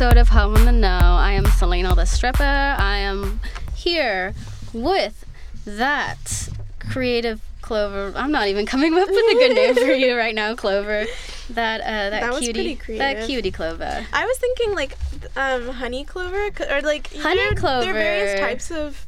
episode of Home in the Know. I am Selena the Stripper. I am here with that creative Clover. I'm not even coming up with a good name for you right now, Clover. That uh, that, That cutie, that cutie Clover. I was thinking like um, honey clover or like Honey know, clover. There are various types of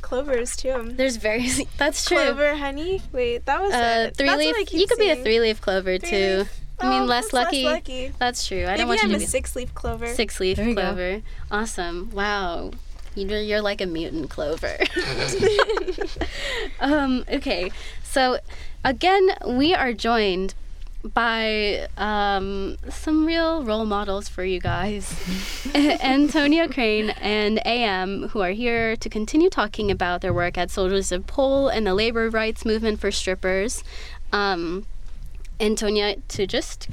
clovers too. There's various. That's true. Clover, honey. Wait, that was Uh, it. three That's leaf. what I keep You could be a three leaf clover too. Three-leaf. I mean, Oh, less that's lucky. Less lucky. That's true. I Maybe don't want I'm you a to be six leaf clover. six leaf There you go. clover. Awesome. Wow. You're, you're like a mutant clover. um, okay, so again, we are joined by um, some real role models for you guys Antonia Crane and AM, who are here to continue talking about their work at Soldiers of Pole and the labor rights movement for strippers. Um, Antonia, to just.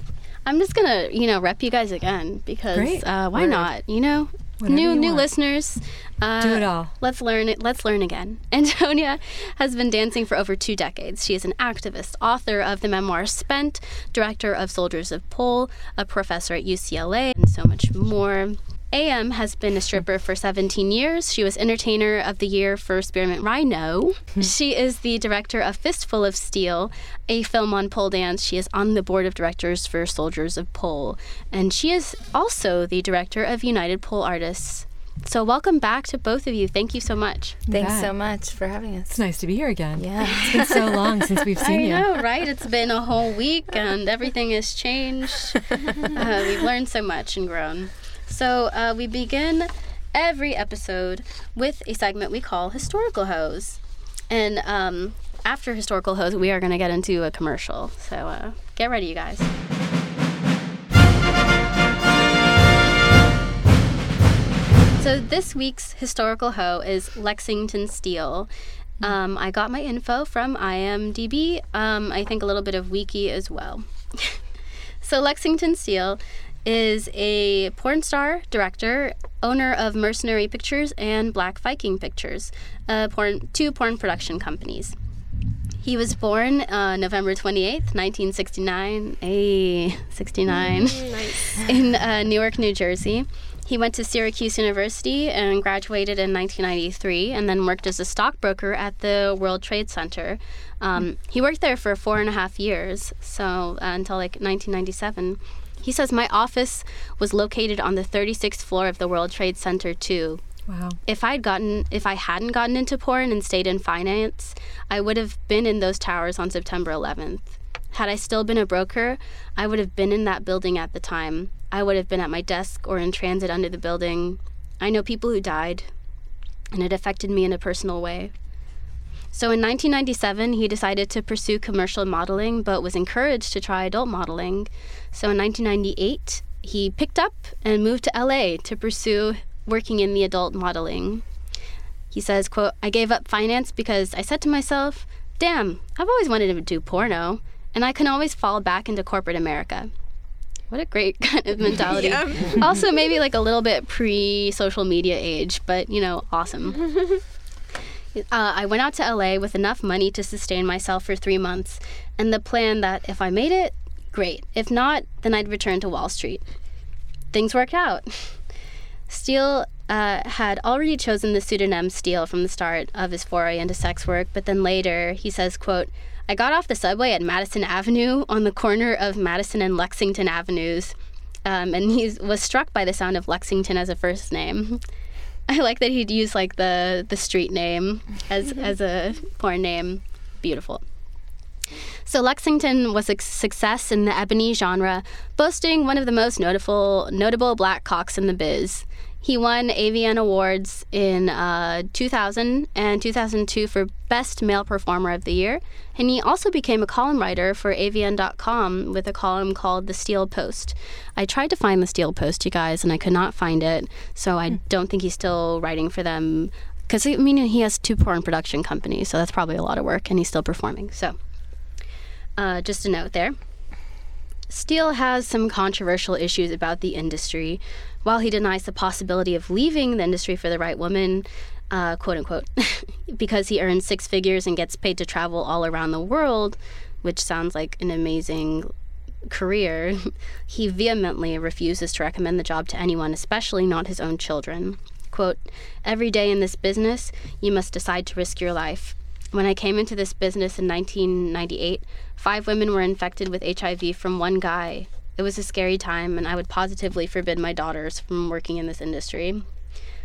I'm just gonna, you know, rep you guys again because uh, why Word. not? You know, Whatever new you new want. listeners. Uh, Do it all. Let's learn it. Let's learn again. Antonia has been dancing for over two decades. She is an activist, author of the memoir Spent, director of Soldiers of Pole, a professor at UCLA, and so much more. AM has been a stripper for 17 years. She was Entertainer of the Year for Spearmint Rhino. she is the director of Fistful of Steel, a film on pole dance. She is on the board of directors for Soldiers of Pole. And she is also the director of United Pole Artists. So, welcome back to both of you. Thank you so much. Thanks bet. so much for having us. It's nice to be here again. Yeah. It's been so long since we've seen I you. know, right? It's been a whole week and everything has changed. uh, we've learned so much and grown. So, uh, we begin every episode with a segment we call Historical Hose. And um, after Historical Hose, we are going to get into a commercial. So, uh, get ready, you guys. So this week's historical hoe is Lexington Steele. Um, I got my info from IMDb. Um, I think a little bit of Wiki as well. so Lexington Steele is a porn star, director, owner of Mercenary Pictures and Black Viking Pictures, uh, porn, two porn production companies. He was born uh, November 28th, 1969, a 69 nice. in uh, Newark, New Jersey. He went to Syracuse University and graduated in 1993 and then worked as a stockbroker at the World Trade Center. Um, he worked there for four and a half years, so uh, until like 1997. He says, My office was located on the 36th floor of the World Trade Center, too. Wow. If I'd gotten, if I hadn't gotten into porn and stayed in finance, I would have been in those towers on September 11th. Had I still been a broker, I would have been in that building at the time. I would have been at my desk or in transit under the building. I know people who died, and it affected me in a personal way. So in 1997, he decided to pursue commercial modeling, but was encouraged to try adult modeling. So in 1998, he picked up and moved to LA to pursue working in the adult modeling. He says, quote, I gave up finance because I said to myself, damn, I've always wanted to do porno, and I can always fall back into corporate America. What a great kind of mentality. Yeah. also, maybe like a little bit pre social media age, but you know, awesome. Uh, I went out to LA with enough money to sustain myself for three months, and the plan that if I made it, great. If not, then I'd return to Wall Street. Things worked out. Steele uh, had already chosen the pseudonym Steele from the start of his foray into sex work, but then later he says, quote, I got off the subway at Madison Avenue on the corner of Madison and Lexington Avenues, um, and he was struck by the sound of Lexington as a first name. I like that he'd use like the the street name as mm-hmm. as a porn name. Beautiful. So Lexington was a success in the ebony genre, boasting one of the most notable notable black cocks in the biz. He won AVN awards in uh, 2000 and 2002 for Best Male Performer of the Year, and he also became a column writer for AVN.com with a column called The Steel Post. I tried to find The Steel Post, you guys, and I could not find it, so I don't think he's still writing for them. Because, I mean, he has two porn production companies, so that's probably a lot of work, and he's still performing. So, uh, just a note there. Steele has some controversial issues about the industry. While he denies the possibility of leaving the industry for the right woman, uh, quote unquote, because he earns six figures and gets paid to travel all around the world, which sounds like an amazing career, he vehemently refuses to recommend the job to anyone, especially not his own children. Quote, Every day in this business, you must decide to risk your life. When I came into this business in 1998, five women were infected with HIV from one guy. It was a scary time, and I would positively forbid my daughters from working in this industry.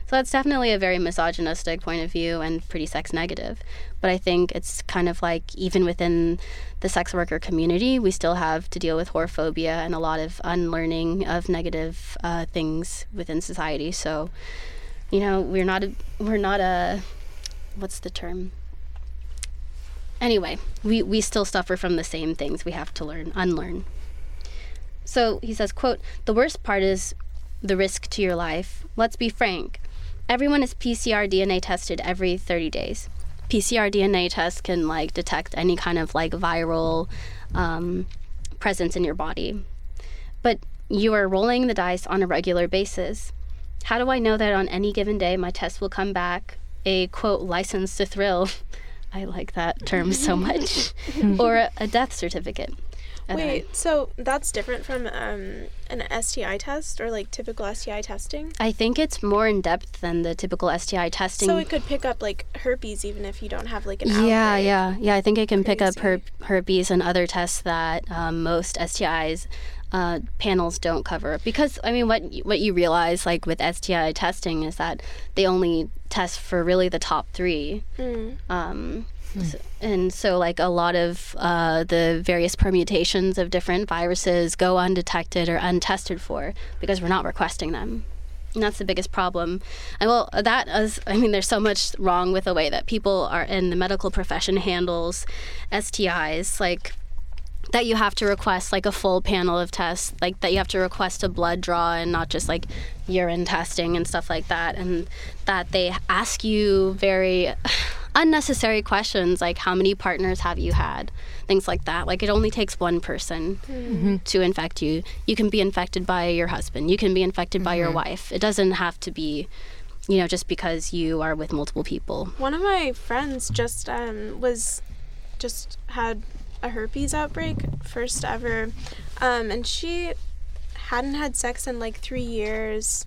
So that's definitely a very misogynistic point of view and pretty sex negative. But I think it's kind of like even within the sex worker community, we still have to deal with whorephobia and a lot of unlearning of negative uh, things within society. So, you know, we're not a, we're not a what's the term? Anyway, we, we still suffer from the same things we have to learn, unlearn. So he says, quote, the worst part is the risk to your life. Let's be frank. Everyone is PCR DNA tested every 30 days. PCR DNA test can like detect any kind of like viral um, presence in your body. But you are rolling the dice on a regular basis. How do I know that on any given day my test will come back a quote license to thrill? I like that term so much. or a death certificate. And I- Wait, so that's different from um, an STI test or like typical STI testing? I think it's more in depth than the typical STI testing. So it could pick up like herpes even if you don't have like an yeah, outbreak. yeah, yeah. I think it can pick up her- herpes and other tests that um, most STIs uh, panels don't cover. Because I mean, what what you realize, like with STI testing, is that they only test for really the top three. Mm. Um, s- and so, like a lot of uh, the various permutations of different viruses go undetected or untested for because we're not requesting them. And that's the biggest problem. And well, that is, I mean, there's so much wrong with the way that people are in the medical profession handles STIs. Like, that you have to request like a full panel of tests, like that you have to request a blood draw and not just like urine testing and stuff like that, and that they ask you very unnecessary questions like how many partners have you had, things like that. Like it only takes one person to infect you. You can be infected by your husband, you can be infected by your wife. It doesn't have to be, you know, just because you are with multiple people. One of my friends just um, was just had a herpes outbreak, first ever, um, and she hadn't had sex in like three years,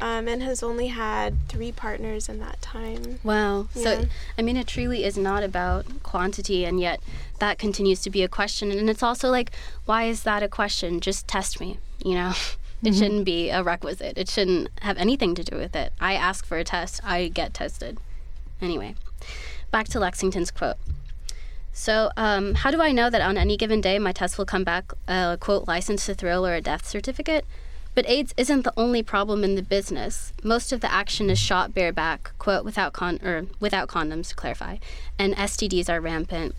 um, and has only had three partners in that time. Wow. Yeah. So, I mean, it truly is not about quantity, and yet that continues to be a question. And it's also like, why is that a question? Just test me, you know? It shouldn't be a requisite. It shouldn't have anything to do with it. I ask for a test, I get tested. Anyway, back to Lexington's quote. So, um, how do I know that on any given day my test will come back a quote license to thrill or a death certificate? But AIDS isn't the only problem in the business. Most of the action is shot bareback, quote without con or without condoms to clarify, and STDs are rampant.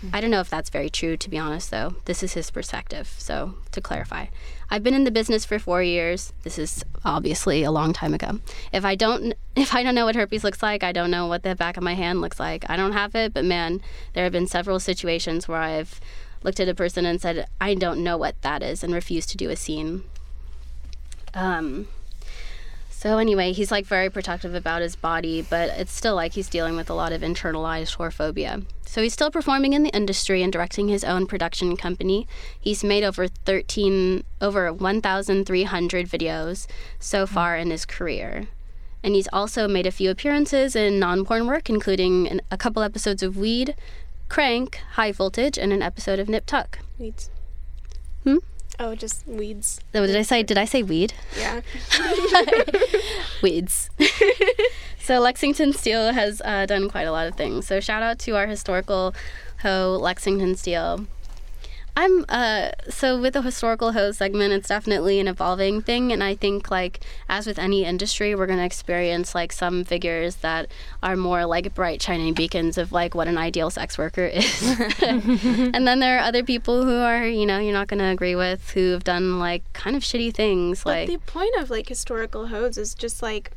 Hmm. I don't know if that's very true, to be honest, though. This is his perspective. So, to clarify, I've been in the business for four years. This is obviously a long time ago. If I don't, if I don't know what herpes looks like, I don't know what the back of my hand looks like. I don't have it, but man, there have been several situations where I've looked at a person and said, "I don't know what that is," and refused to do a scene. Um. So anyway, he's like very protective about his body, but it's still like he's dealing with a lot of internalized whorephobia. So he's still performing in the industry and directing his own production company. He's made over 13 over 1,300 videos so far in his career. And he's also made a few appearances in non-porn work, including an, a couple episodes of Weed, Crank, High Voltage, and an episode of Nip Tuck. Weeds. Oh, just weeds. Oh, did I say? Did I say weed? Yeah. weeds. so Lexington Steele has uh, done quite a lot of things. So shout out to our historical hoe Lexington Steele. I'm uh so with the historical hoe segment, it's definitely an evolving thing, and I think like as with any industry, we're gonna experience like some figures that are more like bright shining beacons of like what an ideal sex worker is, and then there are other people who are you know you're not gonna agree with who have done like kind of shitty things But like the point of like historical hoes is just like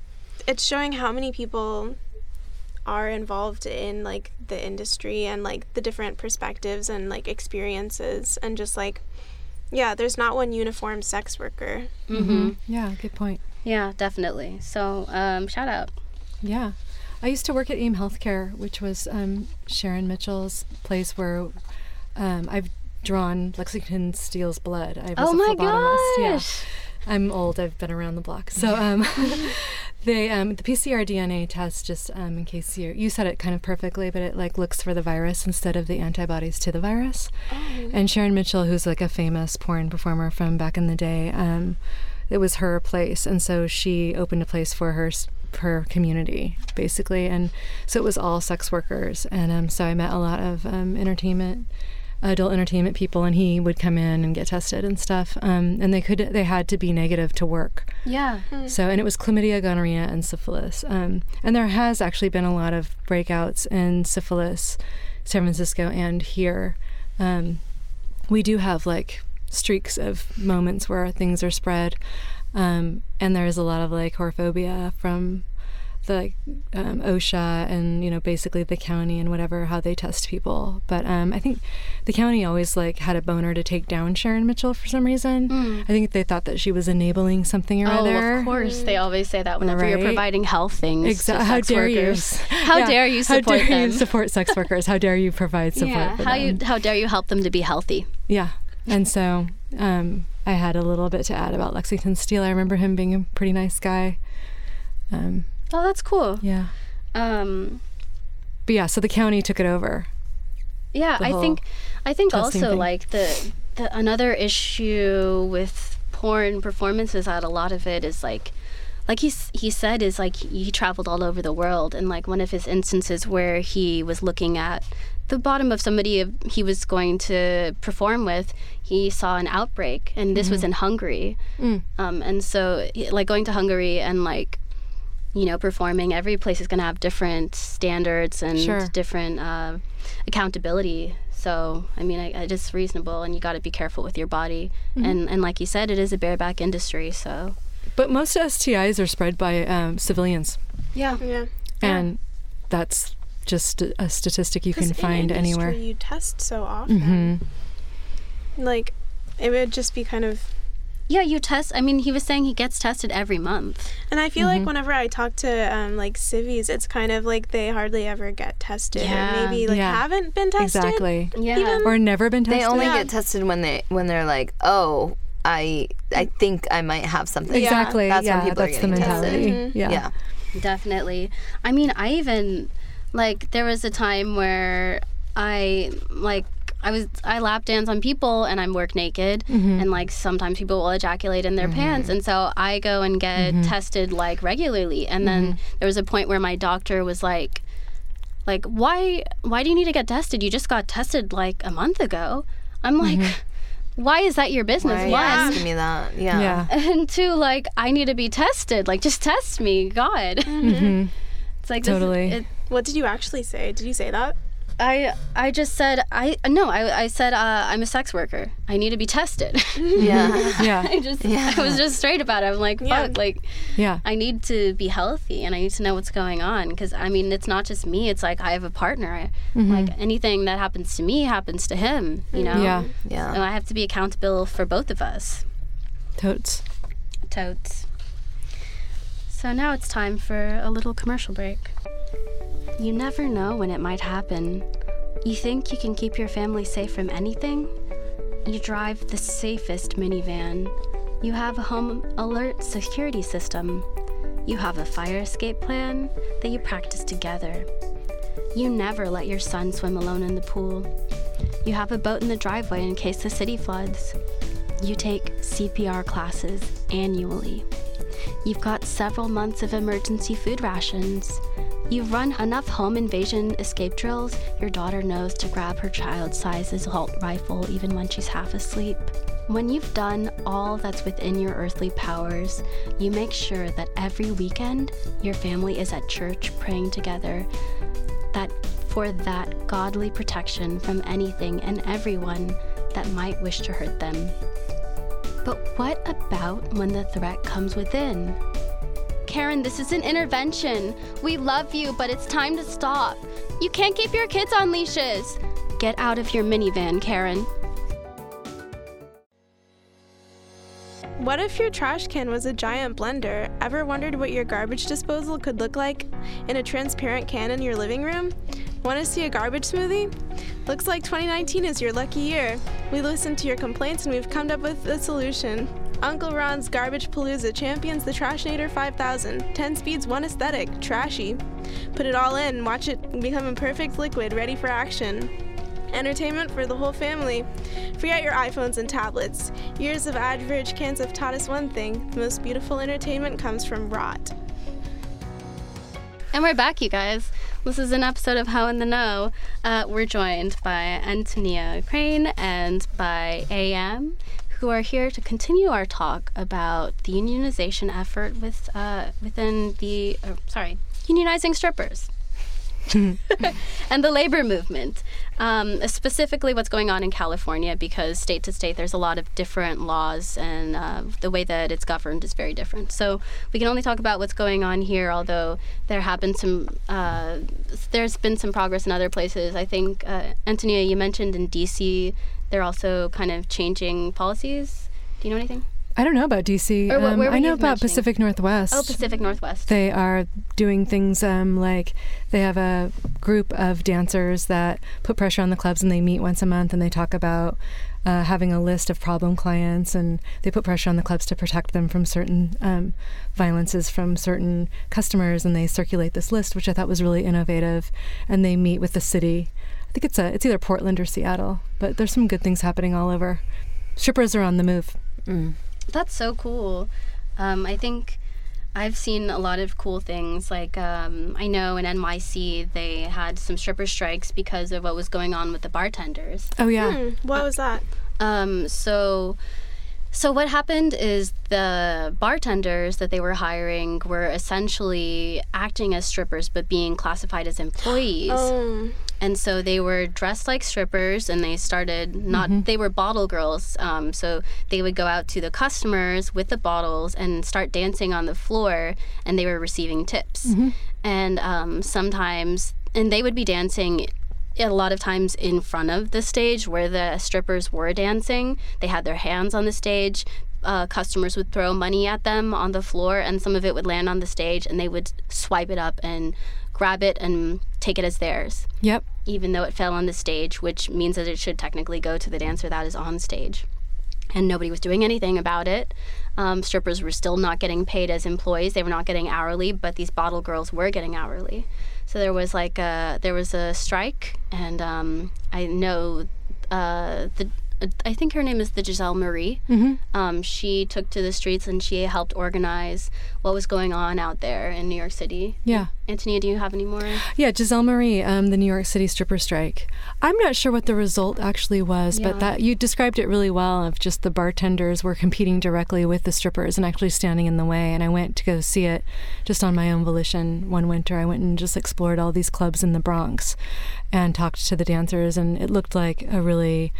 it's showing how many people are involved in like the industry and like the different perspectives and like experiences and just like yeah, there's not one uniform sex worker. mm-hmm. Yeah, good point. Yeah, definitely. So, um, shout out. Yeah. I used to work at AIM Healthcare, which was um, Sharon Mitchell's place where um, I've drawn Lexington Steele's blood. I was Oh a my phlebotomist. Yeah. gosh. I'm old. I've been around the block. So um, they um, the PCR DNA test just um, in case you you said it kind of perfectly, but it like looks for the virus instead of the antibodies to the virus. And Sharon Mitchell, who's like a famous porn performer from back in the day, um, it was her place, and so she opened a place for her her community basically, and so it was all sex workers, and um, so I met a lot of um, entertainment adult entertainment people and he would come in and get tested and stuff. Um, and they could they had to be negative to work. Yeah. so and it was chlamydia gonorrhea and syphilis. Um, and there has actually been a lot of breakouts in syphilis san francisco and here. Um, we do have like streaks of moments where things are spread. Um, and there's a lot of like whorephobia from the um, OSHA and you know basically the county and whatever how they test people. But um, I think the county always like had a boner to take down Sharon Mitchell for some reason. I think they thought that she was enabling something or Oh, other. of course. They always say that whenever you're providing health things. Exactly. How dare workers. you? How Yeah. dare you support How dare them? you support sex workers? How dare you provide support yeah. How them? you? How dare you help them to be healthy? Yeah. And so um, I had a little bit to add about Lexington Steele. I remember him being a pretty nice guy. Um, Oh, that's cool. yeah. Um, But yeah, so the county took it over. yeah, I think, I think also thing. like the, the another issue with porn performances that a lot of it is like, like he he said is like he traveled all over the world and like one of his instances where he was looking at the bottom of somebody he was going to perform with, he saw an outbreak and this Mm-hmm. was in Hungary. Mm. Um, and so, like going to Hungary and like, you know, performing, every place is going to have different standards and Sure. different uh, accountability. So, I mean, I, I just reasonable, and you got to be careful with your body. Mm-hmm. And and like you said, it is a bareback industry. So, But most STIs are spread by um, civilians, yeah, Yeah. and that's just a a statistic you can in find industry, anywhere. You test so often. hmm Like, it would just be kind of. Yeah. You test. I mean, he was saying he gets tested every month. And I feel Mm-hmm. like whenever I talk to um, like civvies, it's kind of like they hardly ever get tested, Yeah. or maybe like Yeah. haven't been tested. Exactly. Yeah. Even- Or never been tested. They only Yeah. get tested when they when they're like, oh, I I think I might have something. Yeah. exactly. That's when yeah, people are that's the getting tested. mentality. Mhm. Yeah. Yeah. Definitely. I mean, I even like there was a time where I like I was I lap dance on people and I'm work naked Mm-hmm. and like sometimes people will ejaculate in their pants and so I go and get Mm-hmm. tested like regularly and then there was a point where my doctor was like like why why do you need to get tested? You just got tested like a month ago. I'm like Mm-hmm. why is that your business? Why are you One, asking me that? Yeah. Yeah. and two, like I need to be tested. Like just test me, God. Mhm. It's like this- Totally. it, What did you actually say? Did you say that? I I just said I no I I said uh, I'm a sex worker. I need to be tested. Yeah. Yeah. I just Yeah. I was just straight about it. I'm like Yeah. fuck like Yeah. I need to be healthy and I need to know what's going on because I mean it's not just me. It's like I have a partner. I, Like anything that happens to me happens to him. You know. Yeah. Yeah. And I have to be accountable for both of us. Totes. Totes. So now it's time for a little commercial break. You never know when it might happen. You think you can keep your family safe from anything? You drive the safest minivan. You have a home alert security system. You have a fire escape plan that you practice together. You never let your son swim alone in the pool. You have a boat in the driveway in case the city floods. You take CPR classes annually. You've got several months of emergency food rations. You've run enough home invasion escape drills, your daughter knows to grab her child sized assault rifle even when she's half asleep. When you've done all that's within your earthly powers, you make sure that every weekend your family is at church praying together, that for that godly protection from anything and everyone that might wish to hurt them. But what about when the threat comes within? Karen, this is an intervention. We love you, but it's time to stop. You can't keep your kids on leashes. Get out of your minivan, Karen. What if your trash can was a giant blender? Ever wondered what your garbage disposal could look like in a transparent can in your living room? Want to see a garbage smoothie? Looks like 2019 is your lucky year. We listened to your complaints and we've come up with a solution. Uncle Ron's Garbage Palooza champions the Trashinator 5000. 10 speeds, 1 aesthetic. Trashy. Put it all in, watch it become a perfect liquid ready for action. Entertainment for the whole family. Forget your iPhones and tablets. Years of average cans have taught us one thing the most beautiful entertainment comes from rot. And we're back, you guys. This is an episode of How in the Know. Uh, we're joined by Antonia Crane and by AM, who are here to continue our talk about the unionization effort with uh, within the uh, sorry unionizing strippers. and the labor movement, um, specifically what's going on in California, because state to state there's a lot of different laws and uh, the way that it's governed is very different. So we can only talk about what's going on here, although there have been some, uh, there's been some progress in other places. I think, uh, Antonia, you mentioned in DC, they're also kind of changing policies. Do you know anything? I don't know about DC. Or Um, I know about? Pacific Northwest. Oh, Pacific Northwest. They are doing things um, like they have a group of dancers that put pressure on the clubs and they meet once a month and they talk about uh, having a list of problem clients and they put pressure on the clubs to protect them from certain um, violences from certain customers and they circulate this list, which I thought was really innovative. And they meet with the city. I think it's a, it's either Portland or Seattle, but there's some good things happening all over. Strippers are on the move. Mm. That's so cool. Um, I think I've seen a lot of cool things. Like um, I know in NYC they had some stripper strikes because of what was going on with the bartenders. Oh yeah. Hmm, what was that? Um, so, so what happened is the bartenders that they were hiring were essentially acting as strippers, but being classified as employees. Oh, And so they were dressed like strippers and they started not, they were bottle girls. Um, so they would go out to the customers with the bottles and start dancing on the floor and they were receiving tips. And um, sometimes, and they would be dancing a lot of times in front of the stage where the strippers were dancing. They had their hands on the stage. Uh, customers would throw money at them on the floor, and some of it would land on the stage, and they would swipe it up and grab it and take it as theirs Yep. even though it fell on the stage, which means that it should technically go to the dancer that is on stage. And nobody was doing anything about it. Um, strippers were still not getting paid as employees; they were not getting hourly, but these bottle girls were getting hourly. So there was like a there was a strike, and um, I know uh, the. I think her name is the Giselle Marie. Mm-hmm. Um, she took to the streets and she helped organize what was going on out there in New York City. Yeah. Antonia, do you have any more? Yeah, Giselle Marie, um, the New York City stripper strike. I'm not sure what the result actually was, Yeah. but that you described it really well. Of just the bartenders were competing directly with the strippers and actually standing in the way. And I went to go see it just on my own volition one winter. I went and just explored all these clubs in the Bronx and talked to the dancers, and it looked like a really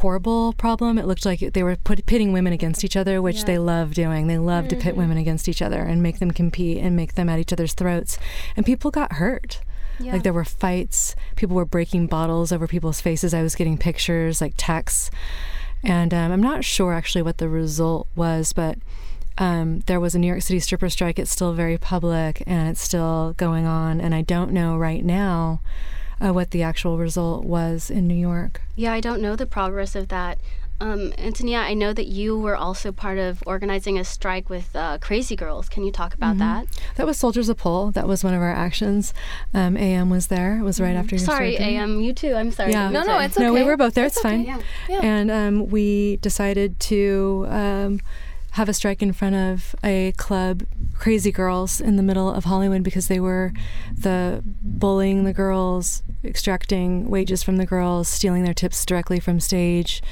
horrible problem. It looked like they were put, pitting women against each other, which Yeah. they love doing. They love to pit women against each other and make them compete and make them at each other's throats. And people got hurt. Yeah. Like there were fights. People were breaking bottles over people's faces. I was getting pictures, like texts. And um, I'm not sure actually what the result was, but um, there was a New York City stripper strike. It's still very public and it's still going on. And I don't know right now uh, what the actual result was in New York. Yeah, I don't know the progress of that. Um, Antonia, I know that you were also part of organizing a strike with uh, Crazy Girls. Can you talk about that? That was Soldiers of Pole. That was one of our actions. Um, AM was there. It was right after your Sorry, surgery. AM, you too. I'm sorry. Yeah. No, no, it's it's No, we were both there. It's, okay, fine. yeah. Yeah. And um, we decided to um, have a strike in front of a club, Crazy Girls, in the middle of Hollywood because they were the bullying the girls, extracting wages from the girls, stealing their tips directly from stage,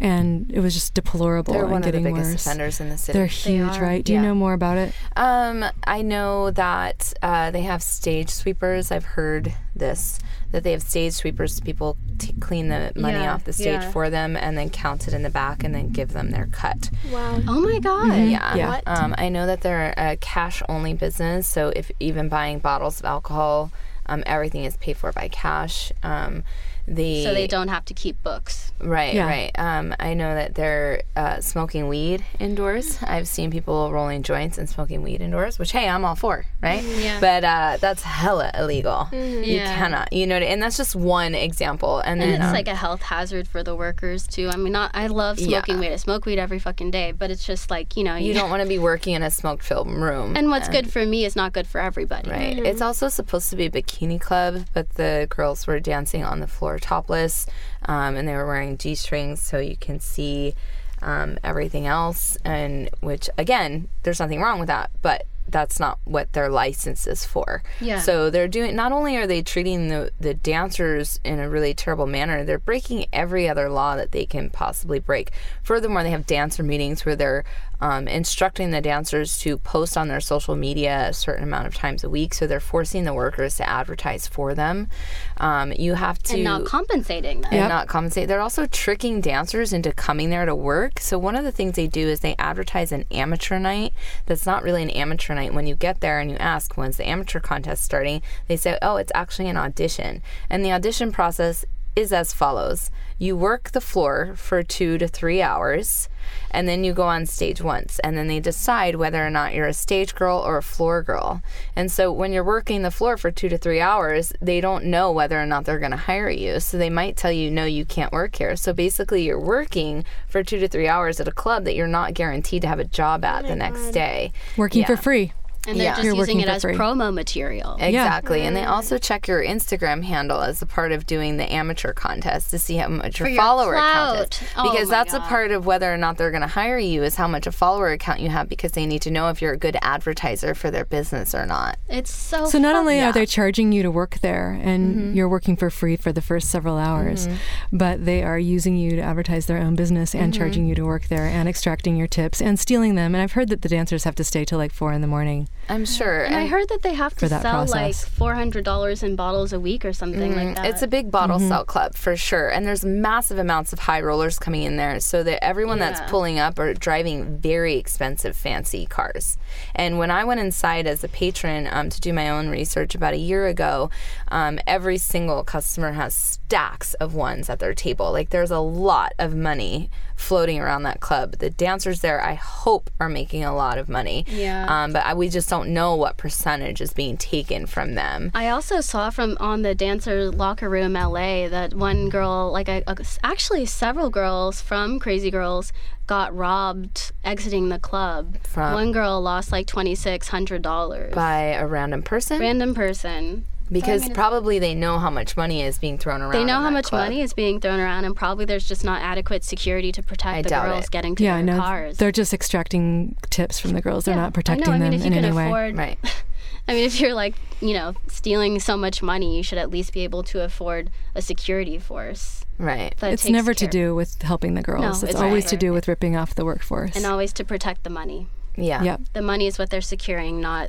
and it was just deplorable They're and one of the getting biggest worse. offenders in the city. They're huge, are. right? Do you know more about it? Um, I know that uh, they have stage sweepers. I've heard this that they have stage sweepers. People t- clean the money Yeah, off the stage yeah. for them and then count it in the back and then give them their cut. wow. Oh my God. Yeah. Yeah. What? Um, I know that they're a cash only business. So if even buying bottles of alcohol, um, everything is paid for by cash. Um, the so they don't have to keep books. Right, Yeah. right. Um, I know that they're uh, smoking weed indoors. I've seen people rolling joints and smoking weed indoors, which hey, I'm all for, right? Yeah. But uh, that's hella illegal. You Yeah. cannot, you know, and that's just one example. And And then it's um, like a health hazard for the workers too. I mean, not I love smoking Yeah. weed. I smoke weed every fucking day, but it's just like you know you don't want to be working in a smoke-filled room. And what's good for me is not good for everybody. Right. It's also supposed to be a bikini club, but the girls were dancing on the floor topless, um, and they were wearing g strings so you can see um, everything else. And which, again, there's nothing wrong with that, but that's not what their license is for. Yeah. So they're doing. Not only are they treating the the dancers in a really terrible manner, they're breaking every other law that they can possibly break. Furthermore, they have dancer meetings where they're um, instructing the dancers to post on their social media a certain amount of times a week. So they're forcing the workers to advertise for them. Um, you have to And not compensating them. and Yep. not compensate. They're also tricking dancers into coming there to work. So one of the things they do is they advertise an amateur night that's not really an amateur night. When you get there and you ask when's the amateur contest starting, they say, "Oh, it's actually an audition." And the audition process is as follows. You work the floor for 2 to 3 hours and then you go on stage once and then they decide whether or not you're a stage girl or a floor girl. And so when you're working the floor for 2 to 3 hours, they don't know whether or not they're going to hire you. So they might tell you no, you can't work here. So basically you're working for 2 to 3 hours at a club that you're not guaranteed to have a job at oh the next day. Working for free. And they're Yeah. just You're using it as free. promo material. Exactly. And they also check your Instagram handle as a part of doing the amateur contest to see how much your your follower count is. clout. Oh Because my that's a part of whether or not they're going to hire you is how much a follower account you have because they need to know if you're a good advertiser for their business or not. It's so So not only Yeah. are they charging you to work there and Mm-hmm. you're working for free for the first several hours, but they are using you to advertise their own business and Mm-hmm. charging you to work there and extracting your tips and stealing them. And I've heard that the dancers have to stay till like four in the morning. I'm sure. And I heard that they have to For that sell like four hundred dollars in bottles a week or something like that. Mm, It's a big bottle sell club for sure. And there's massive amounts of high rollers coming in there so that everyone Yeah. that's pulling up are driving very expensive, fancy cars. And when I went inside as a patron um, to do my own research about a year ago, um, every single customer has stacks of ones at their table. Like there's a lot of money floating around that club. The dancers there, I hope, are making a lot of money. Yeah. Um, but I, we just don't know what percentage is being taken from them. I also saw from on the dancer locker room LA that one girl, like a, a- actually several girls from Crazy Girls, got robbed exiting the club. From- one girl lost like twenty six hundred dollars. By a random person. Random person. Because probably they know how much money is being thrown around. They know in how that much club. money is being thrown around, and probably there's just not adequate security to protect I the girls it. getting to Yeah, I their know. cars. They're just extracting tips from the girls. They're Yeah, not protecting I know. I mean, them if you in can any way. Right. I mean, if you're like, you know, stealing so much money, you should at least be able to afford a security force. Right. That It's takes never to do with helping the girls. No, it's, it's always right. to do with ripping off the workforce. and always to protect the money. Yeah. Yep. The money is what they're securing, not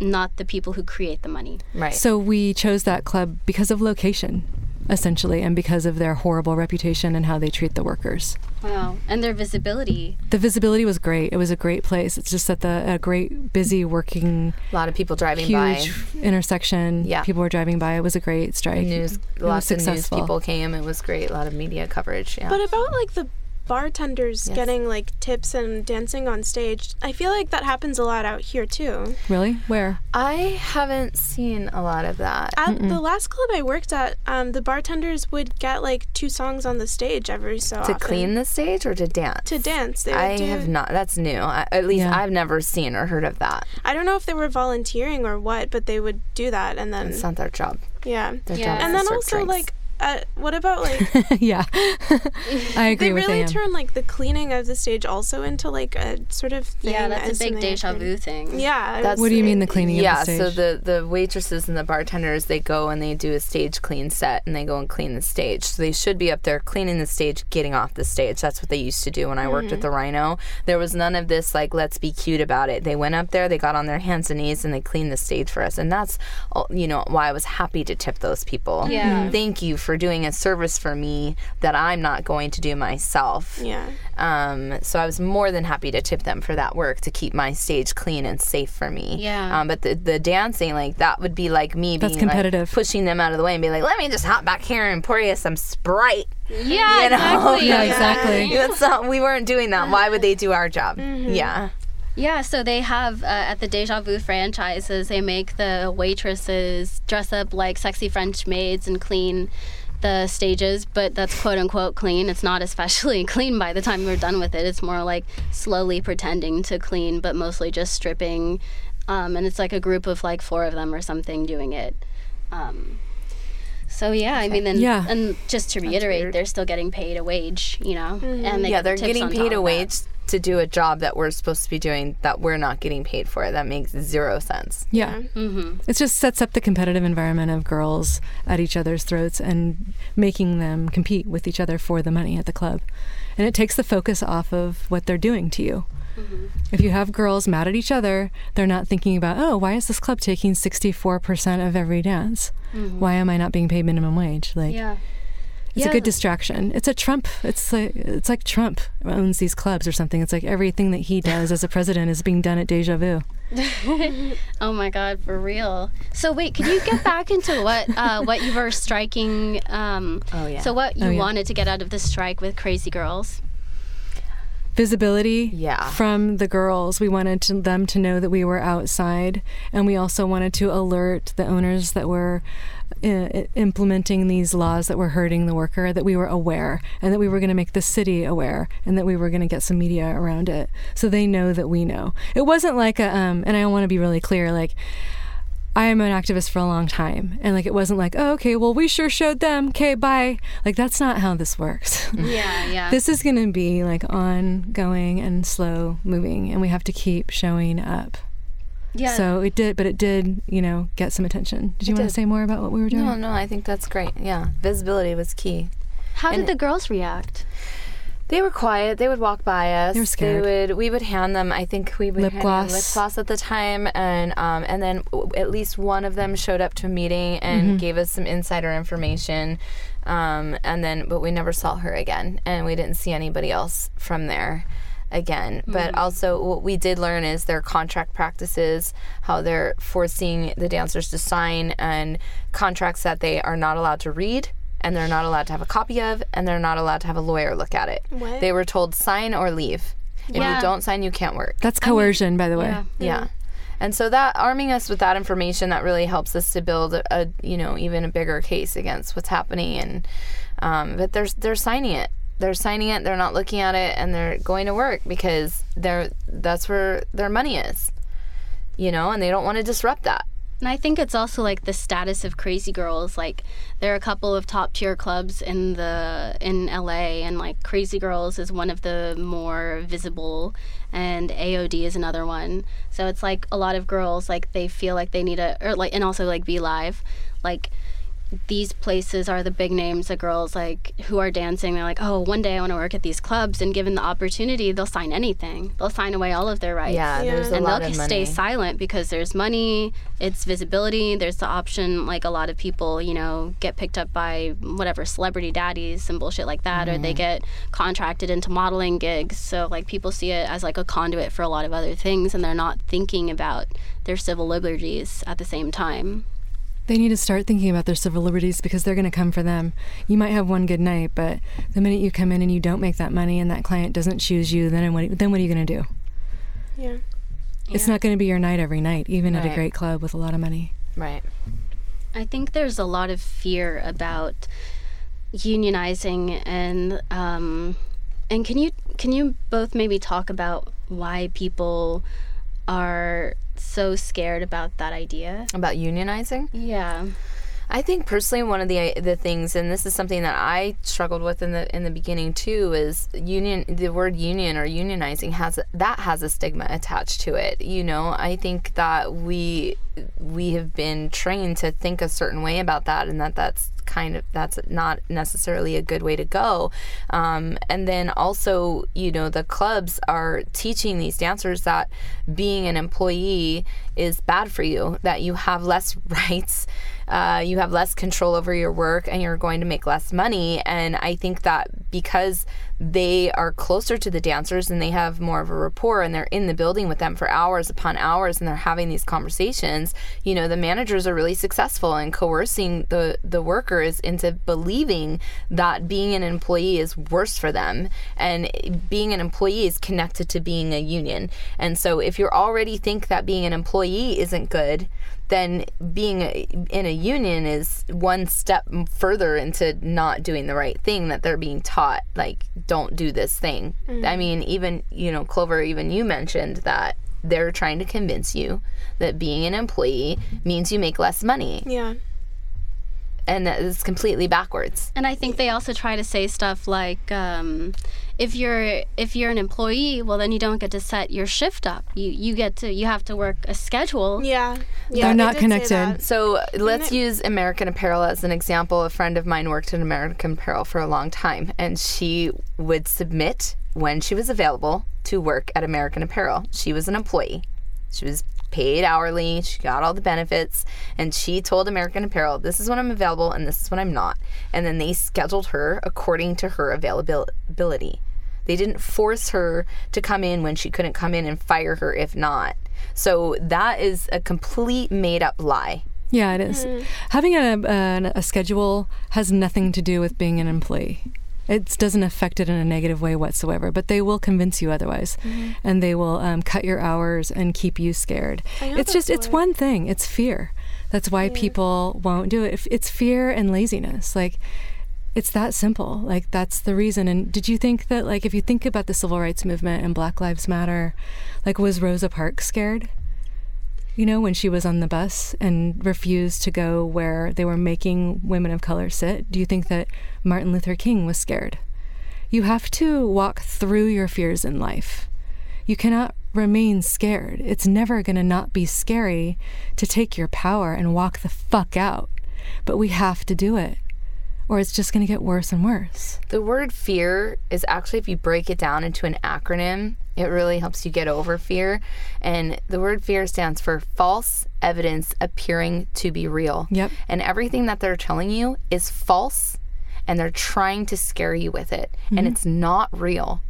not the people who create the money. Right. So we chose that club because of location, essentially, and because of their horrible reputation and how they treat the workers. Wow. And their visibility. The visibility was great. It was a great place. It's just at the a great, busy, working, a lot of people driving by. intersection. Yeah. People were driving by. It was a great strike. News. It was Lots of news people came. It was great. A lot of media coverage. Yeah. But about like the bartenders Yes. getting like tips and dancing on stage, I feel like that happens a lot out here too. Really? Where? I haven't seen a lot of that. At the last club I worked at, um, the bartenders would get like two songs on the stage every so to often. clean the stage or to dance? to dance. They I do, have not. That's new. I, at least Yeah. I've never seen or heard of that. I don't know if they were volunteering or what, but they would do that and then It's not their job. yeah. Their Yeah. job And then also drinks. like uh, what about like yeah. I agree they with really turn like the cleaning of the stage also into like a sort of thing Yeah, that's as a big something deja vu thing. Yeah, That's- What do you mean the cleaning yeah, of the so the the waitresses and the bartenders they go and they do a stage clean set and they go and clean the stage. So they should be up there cleaning the stage, getting off the stage. That's what they used to do when I worked Mm-hmm. at the Rhino. There was none of this like let's be cute about it. They went up there, they got on their hands and knees and they cleaned the stage for us. And that's uh, you know why I was happy to tip those people. Yeah. Thank you for for doing a service for me that I'm not going to do myself. Yeah. Um, so I was more than happy to tip them for that work to keep my stage clean and safe for me. Yeah. Um, but the, the dancing, like that would be like me That's being like, competitive. pushing them out of the way and be like, let me just hop back here and pour you some Sprite. Yeah, You know? exactly. Yeah, exactly. That's not, we weren't doing that. Why would they do our job? Yeah. Yeah, so they have uh, at the Deja Vu franchises, they make the waitresses dress up like sexy French maids and clean the stages, but that's quote unquote clean. It's not especially clean by the time we're done with it. It's more like slowly pretending to clean, but mostly just stripping. Um, and it's like a group of like four of them or something doing it. Um, so yeah, I mean, then Yeah. and just to reiterate, they're still getting paid a wage, you know, and they Yeah, they're tips getting paid a of that. wage to do a job that we're supposed to be doing that we're not getting paid for. That makes zero sense. Yeah. Mm-hmm. It just sets up the competitive environment of girls at each other's throats and making them compete with each other for the money at the club. And it takes the focus off of what they're doing to you. If you have girls mad at each other, they're not thinking about, oh, why is this club taking 64% of every dance? Why am I not being paid minimum wage? Like, Yeah. It's a good distraction. It's a Trump. It's like it's like Trump owns these clubs or something. It's like everything that he does as a president is being done at Deja Vu. Oh my God, for real. So wait, could you get back into what uh, what you were striking? Um, Oh, yeah. So what you Oh, yeah. wanted to get out of the strike with Crazy Girls? visibility Yeah. from the girls. We wanted to, them to know that we were outside, and we also wanted to alert the owners that were uh, implementing these laws that were hurting the worker that we were aware, and that we were going to make the city aware, and that we were going to get some media around it, so they know that we know. It wasn't like a, um, and I want to be really clear, like. I am an activist for a long time, and like it wasn't like, oh, okay, well, we sure showed them. Okay, bye. Like that's not how this works. Yeah, yeah. This is going to be like ongoing and slow moving, and we have to keep showing up. Yeah. So it did, but it did, you know, get some attention. Did you want did. to say more about what we were doing? No, no, I think that's great. Yeah. Visibility was key. How did the girls react? They were quiet. They would walk by us. They were scared. would. We would hand them. I think we would Lip hand them lip gloss. gloss at the time, and um, and then w- at least one of them showed up to a meeting and gave us some insider information, um, and then but we never saw her again, and we didn't see anybody else from there again. But also, what we did learn is their contract practices, how they're forcing the dancers to sign and contracts that they are not allowed to read and they're not allowed to have a copy of and they're not allowed to have a lawyer look at it. What? They were told sign or leave. If Yeah. you don't sign, you can't work. That's coercion, by the way. Yeah. Yeah. And so that arming us with that information that really helps us to build a, a you know even a bigger case against what's happening and um, but they're they're signing it they're signing it they're not looking at it and they're going to work because they're that's where their money is you know and they don't want to disrupt that And I think it's also like the status of Crazy Girls. Like there are a couple of top tier clubs in the in LA, and like Crazy Girls is one of the more visible, and AOD is another one. So it's like a lot of girls like they feel like they need a or like and also like Be Live, like these places are the big names the girls like who are dancing they're like oh one day i want to work at these clubs and given the opportunity they'll sign anything. They'll sign away all of their rights. Yeah, Yeah. there's a and lot they'll of stay money. silent because there's money it's visibility there's the option like a lot of people you know get picked up by whatever celebrity daddies and bullshit like that or Mm-hmm. they get contracted into modeling gigs. So like people see it as like a conduit for a lot of other things and they're not thinking about their civil liberties at the same time They need to start thinking about their civil liberties because they're going to come for them. You might have one good night, but the minute you come in and you don't make that money and that client doesn't choose you, then what, then what are you going to do? Yeah. It's not going to be your night every night, even at a great club with a lot of money. right I think there's a lot of fear about unionizing and um, and can you can you both maybe talk about why people are so scared about that idea? about unionizing Yeah. I think personally one of the uh, the things, and this is something that I struggled with in the in the beginning too, is union. The word union or unionizing has that has a stigma attached to it. You know, I think that we we have been trained to think a certain way about that, and that that's kind of that's not necessarily a good way to go. Um, and then also, you know, the clubs are teaching these dancers that being an employee is bad for you, that you have less rights uh, you have less control over your work and you're going to make less money. And I think that because they are closer to the dancers and they have more of a rapport and they're in the building with them for hours upon hours and they're having these conversations, you know, the managers are really successful in coercing the, the workers into believing that being an employee is worse for them and being an employee is connected to being a union. And so if you already think that being an employee isn't good, then being a, in a union is one step further into not doing the right thing that they're being taught like don't do this thing. I mean even you know clover even you mentioned that they're trying to convince you that being an employee means you make less money. Yeah. and that is completely backwards. And I think they also try to say stuff like, um, if you're if you're an employee, well then you don't get to set your shift up. You you get to you have to work a schedule. Yeah. Yeah. They're not did connected. So let's it- use American Apparel as an example. A friend of mine worked in American Apparel for a long time, and she would submit when she was available to work at American Apparel. She was an employee. She was paid hourly. She got all the benefits, and she told American Apparel, "This is when I'm available, and this is when I'm not." And then they scheduled her according to her availability. They didn't force her to come in when she couldn't come in and fire her if not. So that is a complete made up lie. Yeah, it is. Having a, a, a schedule has nothing to do with being an employee. It doesn't affect it in a negative way whatsoever, but they will convince you otherwise. And they will um, cut your hours and keep you scared. I know It's just, it's one thing. It's fear. That's why people won't do it. It's fear and laziness. Like, it's that simple. Like, that's the reason. And did you think that, like, if you think about the civil rights movement and Black Lives Matter, like, was Rosa Parks scared? you know, when she was on the bus and refused to go where they were making women of color sit? Do you think that Martin Luther King was scared? You have to walk through your fears in life. You cannot remain scared. It's never going to not be scary to take your power and walk the fuck out. But we have to do it, or it's just going to get worse and worse. The word fear is actually, if you break it down into an acronym, it really helps you get over fear. And the word fear stands for false evidence appearing to be real. Yep. And everything that they're telling you is false and they're trying to scare you with it. And mm-hmm. it's not real.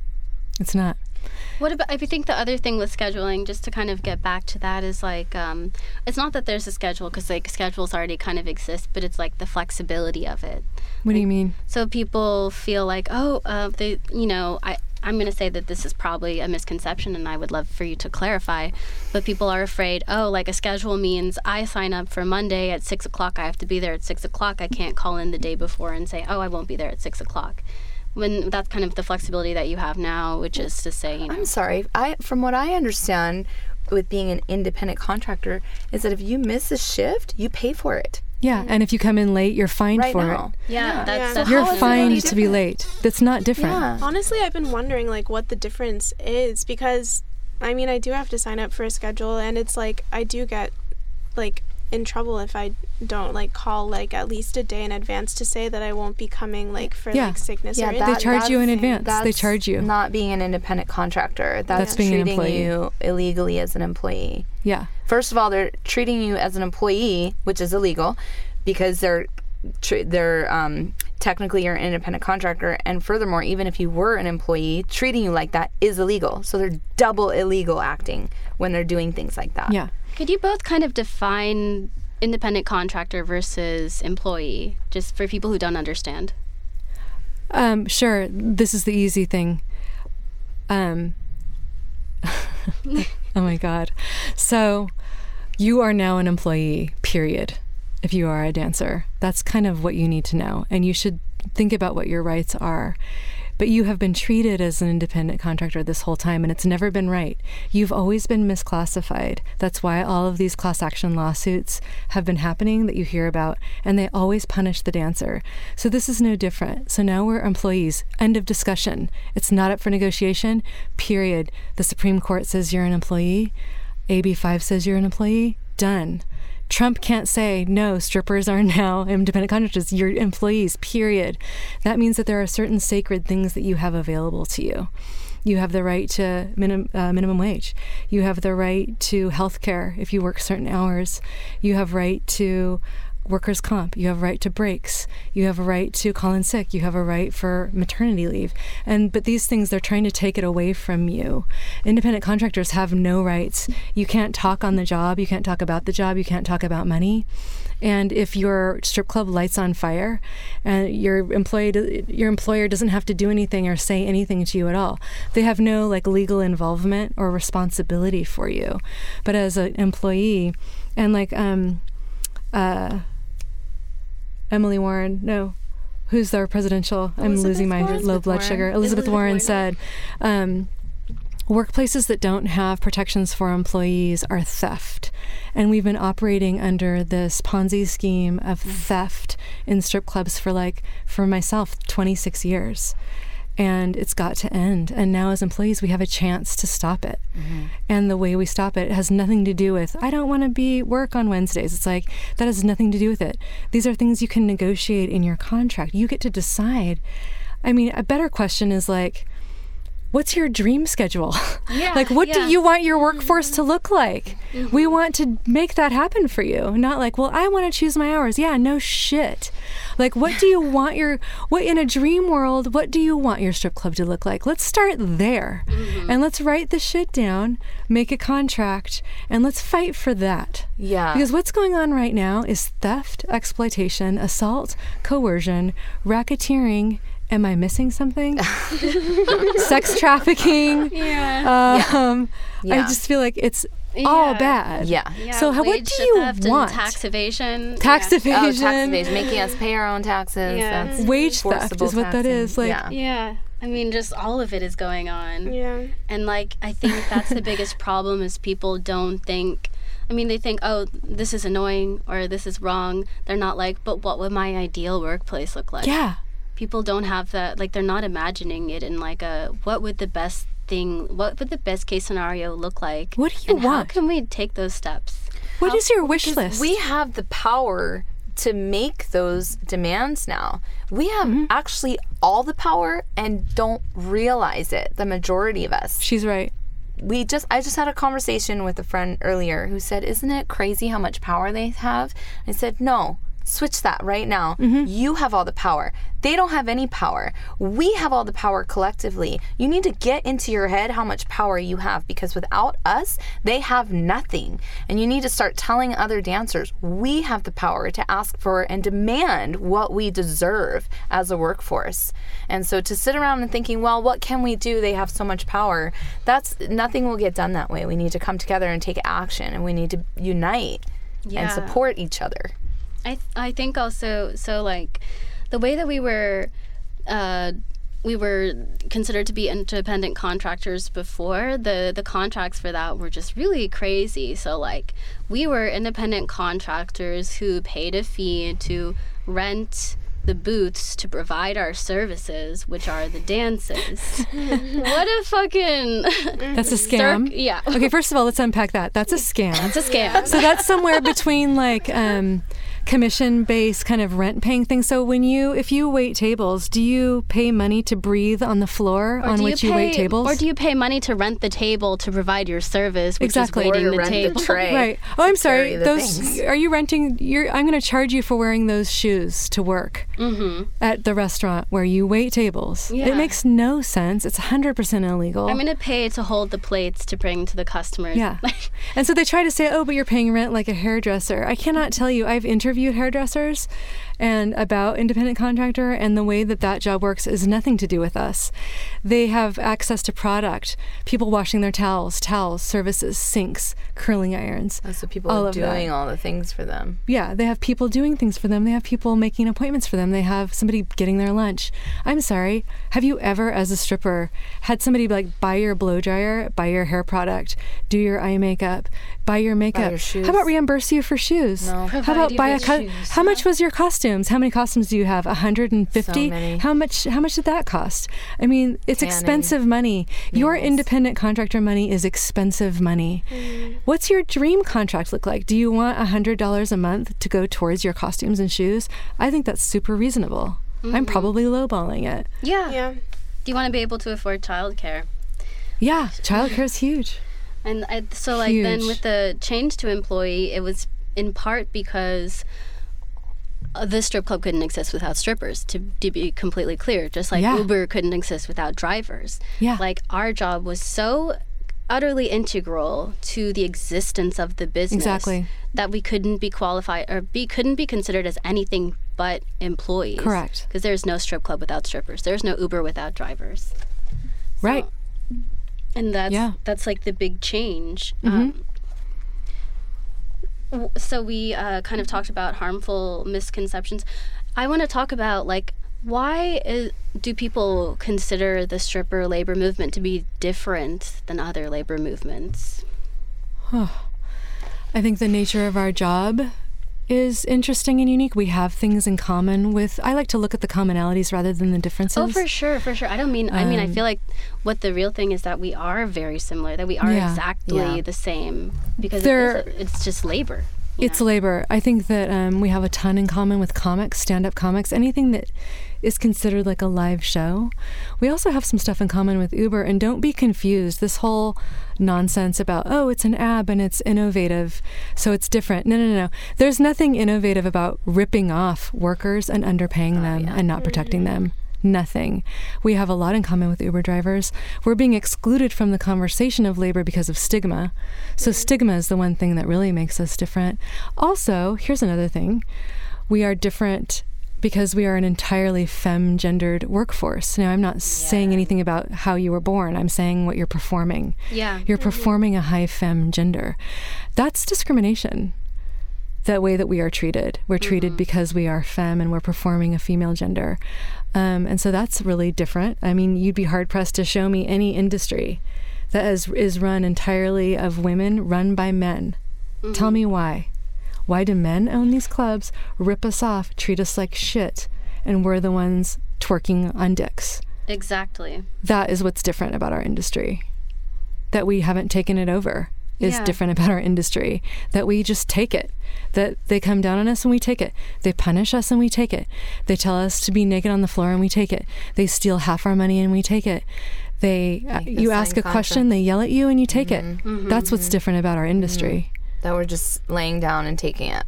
It's not. What about? I think the other thing with scheduling, just to kind of get back to that, is like um, it's not that there's a schedule because like schedules already kind of exist, but it's like the flexibility of it. What do you mean? So people feel like, oh, uh, they, you know, I. I'm going to say that this is probably a misconception, and I would love for you to clarify. But people are afraid, oh, like a schedule means I sign up for Monday at six o'clock. I have to be there at six o'clock. I can't call in the day before and say, oh, I won't be there at six o'clock. When that's kind of the flexibility that you have now, which is to say, you know, I'm sorry. I from what I understand with being an independent contractor is that if you miss a shift, you pay for it. Yeah, mm-hmm. and if you come in late, you're fined Right for now. it. yeah, that's, Yeah. that's You're How is it fined to be late. That's not different. Yeah. Honestly, I've been wondering like what the difference is because I mean, I do have to sign up for a schedule and it's like I do get like in trouble if I don't like call like at least a day in advance to say that I won't be coming like for Yeah. like sickness Yeah, or that- They charge you in that's- advance. They charge you. Not being an independent contractor. That's, That's being an treating employee. you illegally as an employee. Yeah. First of all, they're treating you as an employee, which is illegal, because they're tr- they're um, technically you're an independent contractor, and furthermore, even if you were an employee, treating you like that is illegal. So they're double illegal acting when they're doing things like that. Yeah. Could you both kind of define independent contractor versus employee, just for people who don't understand? Um, sure. This is the easy thing. Um, oh my God. So you are now an employee, period. If you are a dancer, that's kind of what you need to know. And you should think about what your rights are. But you have been treated as an independent contractor this whole time, and it's never been right. You've always been misclassified. That's why all of these class action lawsuits have been happening that you hear about, and they always punish the dancer. So this is no different. So now we're employees. End of discussion. It's not up for negotiation, period. The Supreme Court says you're an employee, AB5 says you're an employee, done. Trump can't say, no, strippers are now independent contractors. You're employees, period. That means that there are certain sacred things that you have available to you. You have the right to minim, uh, minimum wage. You have the right to health care if you work certain hours. You have right to workers' comp. You have a right to breaks. You have a right to call in sick. You have a right for maternity leave. And but these things they're trying to take it away from you. Independent contractors have no rights. You can't talk on the job. You can't talk about the job. You can't talk about money. And if your strip club lights on fire, and your employee, your employer doesn't have to do anything or say anything to you at all, they have no like legal involvement or responsibility for you. But as an employee, and like um, uh, Emily Warren, no, who's our presidential? I'm losing my Warren? low blood Warren. sugar. Elizabeth, Elizabeth Warren, Warren. said. Um, Workplaces that don't have protections for employees are theft. And we've been operating under this Ponzi scheme of theft in strip clubs for like, for myself, 26 years. And it's got to end. And now, as employees, we have a chance to stop it. Mm-hmm. And the way we stop it has nothing to do with, I don't want to be work on Wednesdays. It's like, that has nothing to do with it. These are things you can negotiate in your contract. You get to decide. I mean, a better question is like, what's your dream schedule? Yeah, like, what do you want your workforce to look like? Mm-hmm. We want to make that happen for you. Not like, well, I want to choose my hours. Yeah, no shit. Like, what do you want your, what in a dream world, what do you want your strip club to look like? Let's start there Mm-hmm. and let's write the shit down, make a contract, and let's fight for that. Yeah. Because what's going on right now is theft, exploitation, assault, coercion, racketeering. Am I missing something? Sex trafficking. Yeah. Um, I just feel like it's all bad. yeah. Yeah, So how, what do you theft and want? tax evasion. Tax yeah. evasion. Oh, tax evasion, making us pay our own taxes. Yeah. That's Wage theft forcible is what that taxing. is. Like, yeah. Yeah. I mean, just all of it is going on. Yeah. And like, I think that's the biggest problem is people don't think. I mean, they think, oh, this is annoying or this is wrong. They're not like, but what would my ideal workplace look like? yeah. People don't have that. Like, they're not imagining it in like a what would the best thing, what would the best case scenario look like? What do you and How can we take those steps? What is your wish list? We have the power to make those demands now. We have Mm-hmm. actually all the power and don't realize it, the majority of us. She's right. we just I just had a conversation with a friend earlier who said, "Isn't it crazy how much power they have?" I said, "No. Switch that right now. Mm-hmm. You have all the power. They don't have any power. We have all the power collectively. You need to get into your head how much power you have because without us, they have nothing. And you need to start telling other dancers, we have the power to ask for and demand what we deserve as a workforce. And so to sit around and thinking, well, what can we do? They have so much power. That's nothing will get done that way. We need to come together and take action and we need to unite and support each other. I th- I think also so like the way that we were uh we were considered to be independent contractors before the the contracts for that were just really crazy so like we were independent contractors who paid a fee to rent the booths to provide our services which are the dances what a fucking That's a scam. Circ- yeah Okay, first of all, let's unpack that. That's a scam. it's a scam so that's somewhere between like um, commission based kind of rent paying thing. So when you if you wait tables, do you pay money to breathe on the floor on which you, wait tables? Or do you pay money to rent the table to provide your service, which Exactly. is Or waiting to the rent the table? tray. Right. Oh, I'm sorry. Those things. are you renting? You're. I'm going to charge you for wearing those shoes to work mm-hmm. at the restaurant where you wait tables. Yeah. It makes no sense. It's 100% illegal. I'm gonna pay to hold the plates to bring to the customers. Yeah. and so they try to say, oh, but you're paying rent like a hairdresser. I cannot tell you. I've interviewed hairdressers and about independent contractor, and the way that that job works is nothing to do with us. They have access to product, people washing their towels, towels, services, sinks, curling irons. Oh, so people All are of that. doing all the things for them. Yeah, they have people doing things for them. They have people making appointments for them. They have somebody getting their lunch. I'm sorry. Have you ever, as a stripper, had somebody like buy your blow dryer, buy your hair product, do your eye makeup, buy your makeup? Buy your shoes. How about reimburse you for shoes? No. How about buy a with co- How much was your costumes? How many costumes do you have? 150. So many. How much? How much did that cost? I mean, it's Tanning. expensive money. Your independent contractor money is expensive money. Mm. What's your dream contract look like? Do you want $100 a month to go towards your costumes and shoes? I think that's super reasonable. I'm mm. probably lowballing it. yeah. Yeah. Do you want to be able to afford childcare? Yeah, childcare is huge. And I, so, like, then with the change to employee, it was in part because the strip club couldn't exist without strippers. To, to be completely clear, just like Yeah. Uber couldn't exist without drivers. Yeah. Like our job was so utterly integral to the existence of the business Exactly. that we couldn't be qualified or be couldn't be considered as anything but employees. Correct. Because there's no strip club without strippers. There's no Uber without drivers. Right. and that's Yeah. that's like the big change. Um, w- so we uh, kind of talked about harmful misconceptions. I want to talk about like why is, do people consider the stripper labor movement to be different than other labor movements? I think the nature of our job is interesting and unique. We have things in common with. I like to look at the commonalities rather than the differences. Oh, for sure, for sure. I don't mean. I mean, I Um, feel like what the real thing is that we are very similar. That we are Yeah. exactly Yeah. the same because There- it is it's just labor. It's know? labor. I think that um, we have a ton in common with comics, stand up comics, anything that is considered like a live show. We also have some stuff in common with Uber. And don't be confused. This whole nonsense about, oh, it's an app and it's innovative, so it's different. No, no, no. No. There's nothing innovative about ripping off workers and underpaying oh, them and not protecting them. Nothing. We have a lot in common with Uber drivers. We're being excluded from the conversation of labor because of stigma. So, mm-hmm. stigma is the one thing that really makes us different. Also, here's another thing we are different because we are an entirely fem gendered workforce. Now, I'm not saying anything about how you were born, I'm saying what you're performing. Yeah. You're mm-hmm. performing a high fem gender. That's discrimination. That way that we are treated. We're mm-hmm. treated because we are femme and we're performing a female gender. Um, and so that's really different. I mean, you'd be hard pressed to show me any industry that is, is run entirely of women, run by men. Tell mm-hmm. me why. Why do men own these clubs, rip us off, treat us like shit, and we're the ones twerking on dicks? Exactly. that is what's different about our industry. That we haven't taken it over is Yeah. different about our industry. That we just take it. That they come down on us and we take it. They punish us and we take it. They tell us to be naked on the floor and we take it. They steal half our money and we take it. They uh, you ask a question, they yell at you and you take it. Mm-hmm. That's what's different about our industry. That we're just laying down and taking it.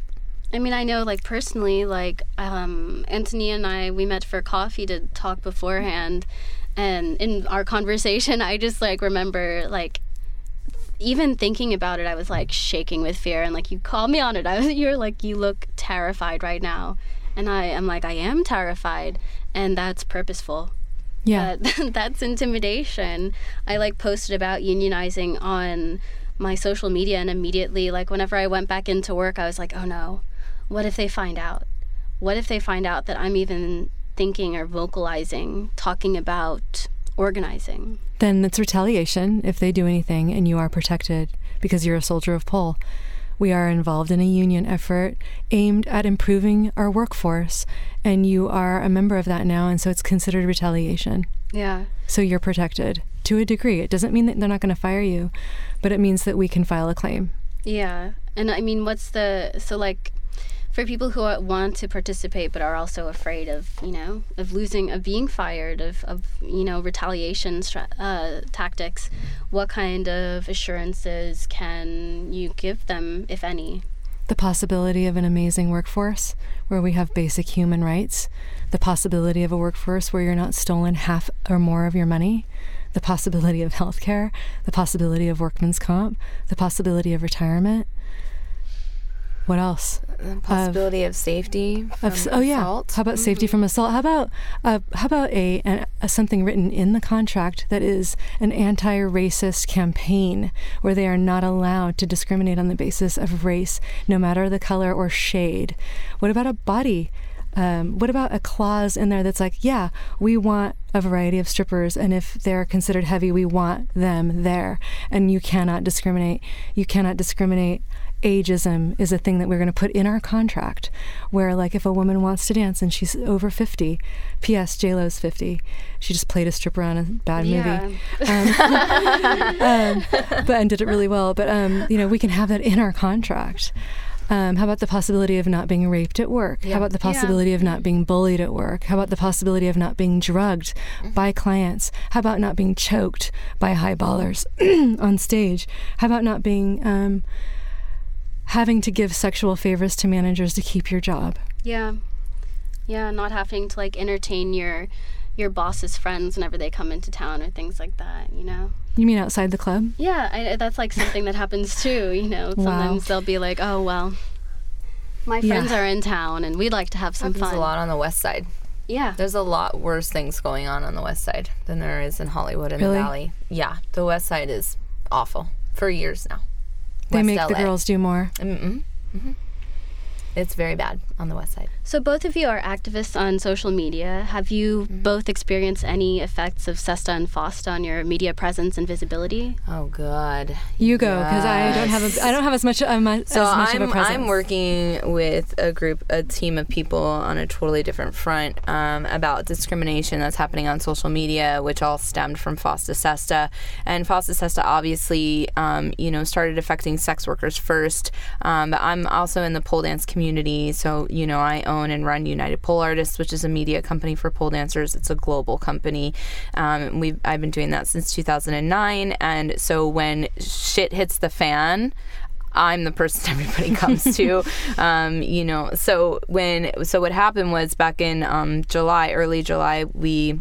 I mean, I know, like personally, like um, Antonia and I, we met for coffee to talk beforehand, and in our conversation, I just like remember like even thinking about it, I was like shaking with fear, and like you called me on it. I was, you're like, you look terrified right now, and I am like, I am terrified, and that's purposeful. Yeah. That, that's intimidation. I like posted about unionizing on my social media, and immediately, like whenever I went back into work, I was like, oh no, what if they find out? What if they find out that I'm even thinking or vocalizing, talking about organizing? then it's retaliation if they do anything and you are protected because you're a soldier of pole. We are involved in a union effort aimed at improving our workforce, and you are a member of that now, and so it's considered retaliation. Yeah. So you're protected to a degree. It doesn't mean that they're not going to fire you, but it means that we can file a claim. Yeah. And I mean, what's the so like for people who want to participate but are also afraid of you know of losing of being fired of, of you know retaliation uh, tactics what kind of assurances can you give them if any The possibility of an amazing workforce where we have basic human rights, the possibility of a workforce where you're not stolen half or more of your money, the possibility of healthcare, the possibility of workman's comp, the possibility of retirement. What else? The possibility of, safety. From Of, oh yeah. assault. How about safety from assault? How about uh, how about a, an, a something written in the contract that is an anti-racist campaign where they are not allowed to discriminate on the basis of race, no matter the color or shade? What about a body? Um, what about a clause in there that's like, yeah, we want a variety of strippers, and if they're considered heavy, we want them there, and you cannot discriminate. You cannot discriminate. Ageism is a thing that we're going to put in our contract where like if a woman wants to dance and she's over 50 ps j-lo's 50 she just played a stripper on a bad movie. Um, but and did it really well. But um, you know we can have that in our contract um, how about the possibility of not being raped at work? How about the possibility of not being bullied at work? How about the possibility of not being drugged by clients? How about not being choked by high ballers on stage? How about not being um, having to give sexual favors to managers to keep your job. yeah Yeah, not having to like entertain your your boss's friends whenever they come into town or things like that, you know. You mean outside the club? Yeah, I, that's like something that happens too, you know. Sometimes they'll be like, "Oh, well, my Yeah. friends are in town and we'd like to have some Happens fun." a lot on the west side. Yeah. There's a lot worse things going on on the west side than there is in Hollywood and Really? the Valley. Yeah, the west side is awful for years now. They West make the girls do more. Mm-mm. hmm It's very bad on the west side. So both of you are activists on social media. Have you Mm-hmm. both experienced any effects of SESTA and FOSTA on your media presence and visibility? Oh God. You go, because I don't have a, I don't have as much um, as So much I'm of a presence. I'm working with a group, a team of people on a totally different front um, about discrimination that's happening on social media, which all stemmed from FOSTA SESTA, and FOSTA SESTA obviously, um, you know, started affecting sex workers first. Um, but I'm also in the pole dance community, so you know, I own and run United Pole Artists, which is a media company for pole dancers. It's a global company. Um, we've I've been doing that since 2009, and so when shit hits the fan. I'm the person everybody comes to, um, you know. So when so what happened was back in um, July, early July, we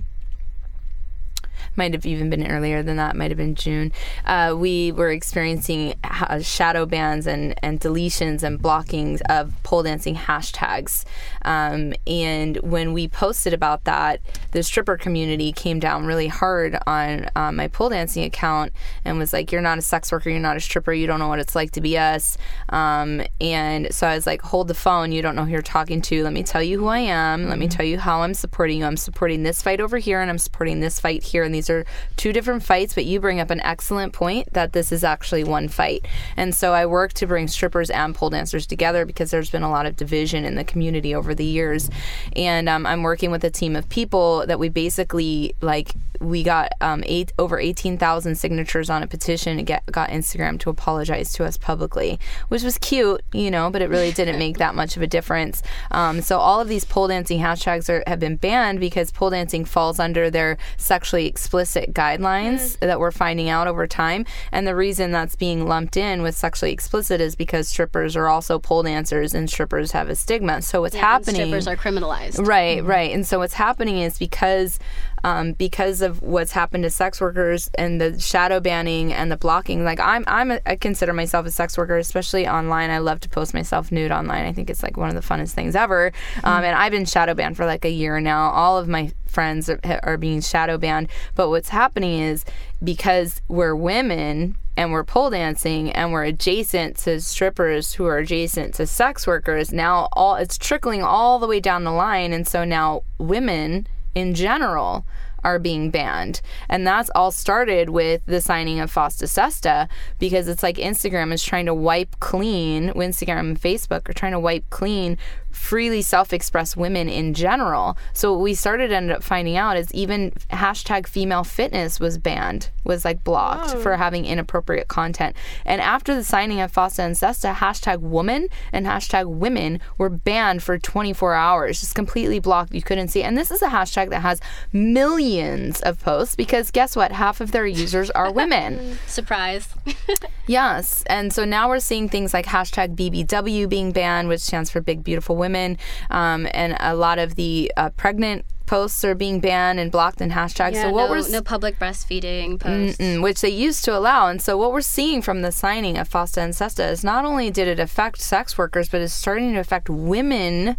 might have even been earlier than that, might have been June. Uh, we were experiencing ha- shadow bans and, and deletions and blockings of pole dancing hashtags. Um, and when we posted about that, the stripper community came down really hard on uh, my pole dancing account and was like, You're not a sex worker, you're not a stripper, you don't know what it's like to be us. Um, and so I was like, Hold the phone, you don't know who you're talking to. Let me tell you who I am. Let me tell you how I'm supporting you. I'm supporting this fight over here and I'm supporting this fight here. And these are two different fights, but you bring up an excellent point that this is actually one fight. And so I work to bring strippers and pole dancers together because there's been a lot of division in the community over the years. And um, I'm working with a team of people that we basically like. We got um, eight over eighteen thousand signatures on a petition and get got Instagram to apologize to us publicly, which was cute, you know, but it really didn't make that much of a difference. Um, so all of these pole dancing hashtags are, have been banned because pole dancing falls under their sexually explicit guidelines that we're finding out over time. And the reason that's being lumped in with sexually explicit is because strippers are also pole dancers and strippers have a stigma. So what's Yeah, happening? Strippers are criminalized. Right, right. And so what's happening is because um, because of what's happened to sex workers and the shadow banning and the blocking. Like I'm, I'm, a, I consider myself a sex worker, especially online. I love to post myself nude online. I think it's like one of the funnest things ever. Um, and I've been shadow banned for like a year now. All of my friends are, are being shadow banned. But what's happening is because we're women and we're pole dancing and we're adjacent to strippers who are adjacent to sex workers now all it's trickling all the way down the line and so now women in general are being banned. And that's all started with the signing of FOSTA SESTA because it's like Instagram is trying to wipe clean, Instagram and Facebook are trying to wipe clean freely self-expressed women in general. So what we started ended up finding out is even hashtag female fitness was banned, was like blocked for having inappropriate content. And after the signing of FOSTA and SESTA, hashtag woman and hashtag women were banned for 24 hours, just completely blocked. You couldn't see. And this is a hashtag that has millions of posts because guess what? Half of their users are women. Surprise. Yes. And so now we're seeing things like hashtag BBW being banned, which stands for Big Beautiful Women. Um, and a lot of the uh, pregnant posts are being banned and blocked in hashtags. yeah, so what no, we're no public breastfeeding posts. Which they used to allow. And so what we're seeing from the signing of FOSTA and SESTA is not only did it affect sex workers, but it's starting to affect women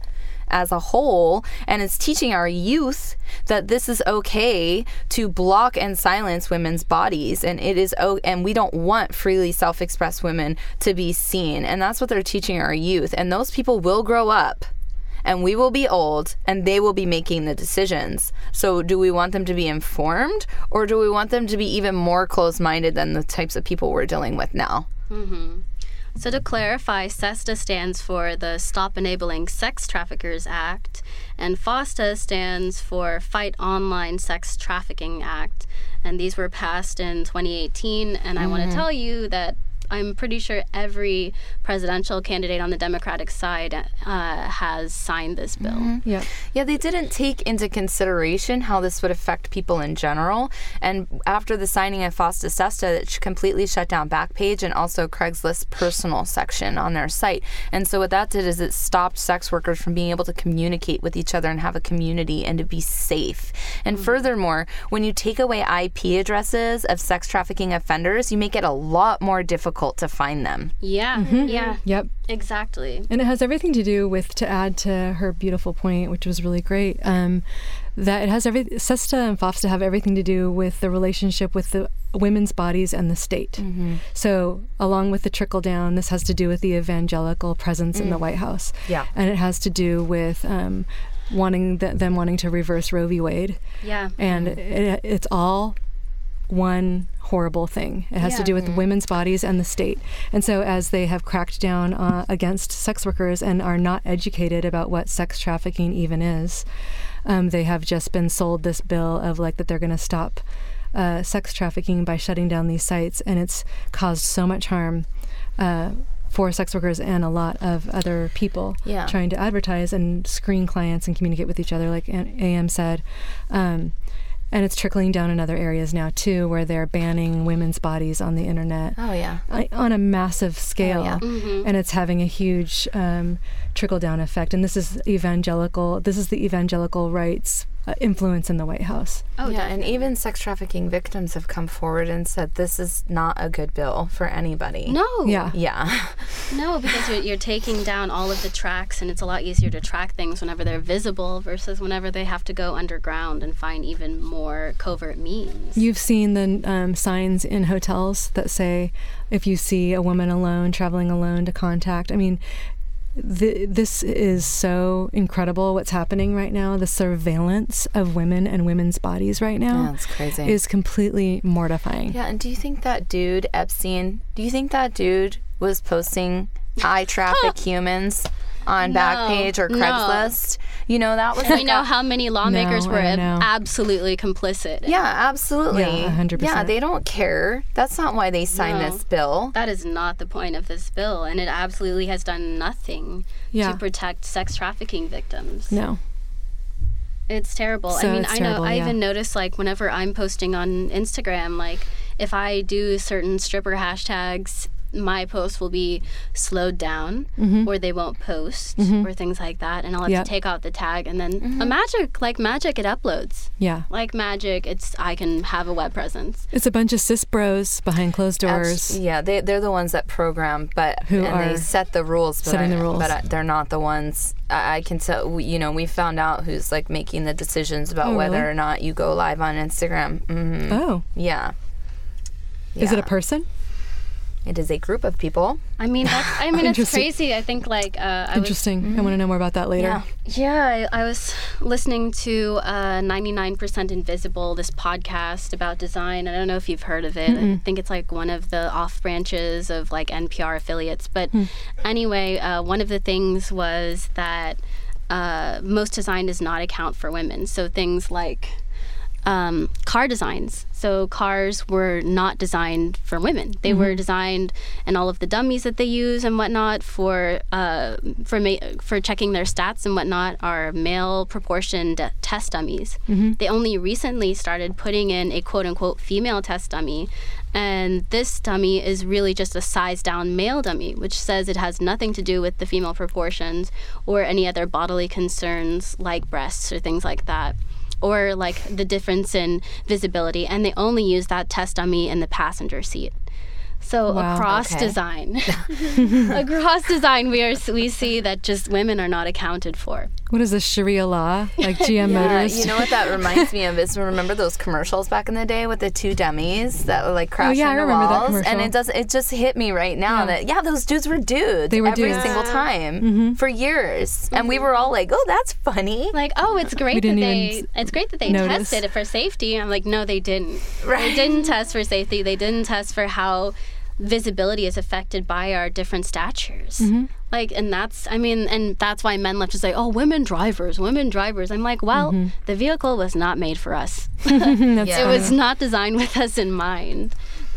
as a whole and it's teaching our youth that this is okay to block and silence women's bodies and it is oh and we don't want freely self-expressed women to be seen and that's what they're teaching our youth and those people will grow up and we will be old and they will be making the decisions. So, do we want them to be informed or do we want them to be even more closed minded than the types of people we're dealing with now? Mm-hmm. So, to clarify, SESTA stands for the Stop Enabling Sex Traffickers Act, and FOSTA stands for Fight Online Sex Trafficking Act. And these were passed in 2018. And I want to mm-hmm. tell you that I'm pretty sure every presidential candidate on the Democratic side uh, has signed this bill. Mm-hmm. Yeah. Yeah, they didn't take into consideration how this would affect people in general. And after the signing of FOSTA SESTA, it completely shut down Backpage and also Craigslist's personal section on their site. And so what that did is it stopped sex workers from being able to communicate with each other and have a community and to be safe. And furthermore, when you take away IP addresses of sex trafficking offenders, you make it a lot more difficult to find them. Yeah, Mm-hmm. yeah, Yep. exactly. And it has everything to do with, to add to her beautiful point, which was really great, um, that it has every, SESTA and FOFSTA have everything to do with the relationship with the women's bodies and the state. So, along with the trickle down, this has to do with the evangelical presence in the White House. Yeah. And it has to do with um, wanting th- them wanting to reverse Roe v. Wade. Yeah. And it, it's all one horrible thing. It has to do with women's bodies and the state. And so, as they have cracked down uh, against sex workers and are not educated about what sex trafficking even is, um, they have just been sold this bill of like that they're going to stop uh, sex trafficking by shutting down these sites, and it's caused so much harm. Uh, for sex workers and a lot of other people Yeah. trying to advertise and screen clients and communicate with each other, like AM said. Um, and it's trickling down in other areas now too, where they're banning women's bodies on the internet Oh, yeah. On a massive scale, yeah. and it's having a huge um, trickle down effect. And this is evangelical. This is the evangelical rights uh, influence in the White House. Oh, yeah, and even sex trafficking victims have come forward and said this is not a good bill for anybody. No. Yeah. Yeah. No, because you're, you're taking down all of the tracks, and it's a lot easier to track things whenever they're visible versus whenever they have to go underground and find even more covert means. You've seen the um, signs in hotels that say, if you see a woman alone, traveling alone, to contact. I mean, th- this is so incredible what's happening right now. The surveillance of women and women's bodies right now crazy. is completely mortifying. yeah, and do you think that dude, Epstein, do you think that dude was posting eye traffic humans on No, Backpage or no. Craigslist? You know, that was we like know a- how many lawmakers No, were absolutely complicit. Yeah, absolutely. Yeah, 100%. Yeah, they don't care. That's not why they signed No. this bill. That is not the point of this bill, and it absolutely has done nothing Yeah. to protect sex trafficking victims. No. It's terrible. So I mean, it's I know terrible, I yeah. even notice like whenever I'm posting on Instagram, like if I do certain stripper hashtags, my posts will be slowed down mm-hmm. or they won't post mm-hmm. or things like that. And I'll have Yep. to take out the tag and then mm-hmm. a magic, like magic, it uploads. Yeah. Like magic, it's I can have a web presence. It's a bunch of cis bros behind closed doors. Actu- yeah, they they're the ones that program, but Who and are they set the rules. But setting I- the rules. but I, they're not the ones. I, I can tell. You know, we found out who's like making the decisions about Oh, whether really? or not you go live on Instagram. hmm Oh, Yeah. is it a person? It is a group of people. I mean, that's, I mean, it's crazy. I think like uh, I was Interesting. I want to know more about that later. Yeah. Yeah, I, I was listening to uh, 99% Invisible, this podcast about design. I don't know if you've heard of it. I think it's like one of the off branches of like NPR affiliates. But anyway, uh, one of the things was that uh, most design does not account for women. So things like um, car designs. So cars were not designed for women. They were designed, and all of the dummies that they use and whatnot for uh, for ma- for checking their stats and whatnot are male proportioned test dummies. They only recently started putting in a quote unquote female test dummy. And this dummy is really just a size down male dummy, which says it has nothing to do with the female proportions or any other bodily concerns like breasts or things like that or like the difference in visibility and they only use that test on me in the passenger seat so Wow. across Okay. design across design we are we see that just women are not accounted for What is this Sharia law? Like GM Yeah, Motors? you know what that reminds me of is remember those commercials back in the day with the two dummies that were like crashing yeah, I into remember that walls, and commercial. it does it just hit me right now Yeah. that yeah, those dudes were dudes They were every dudes. single time Mm-hmm. for years, and we were all like, oh, that's funny. like oh it's great that they it's great that they notice. tested it for safety i'm like no they didn't Right. they didn't test for safety they didn't test for how visibility is affected by our different statures Mm-hmm. like and that's i mean and that's why men love to say oh women drivers women drivers i'm like well Mm-hmm. the vehicle was not made for us Yeah. it was not designed with us in mind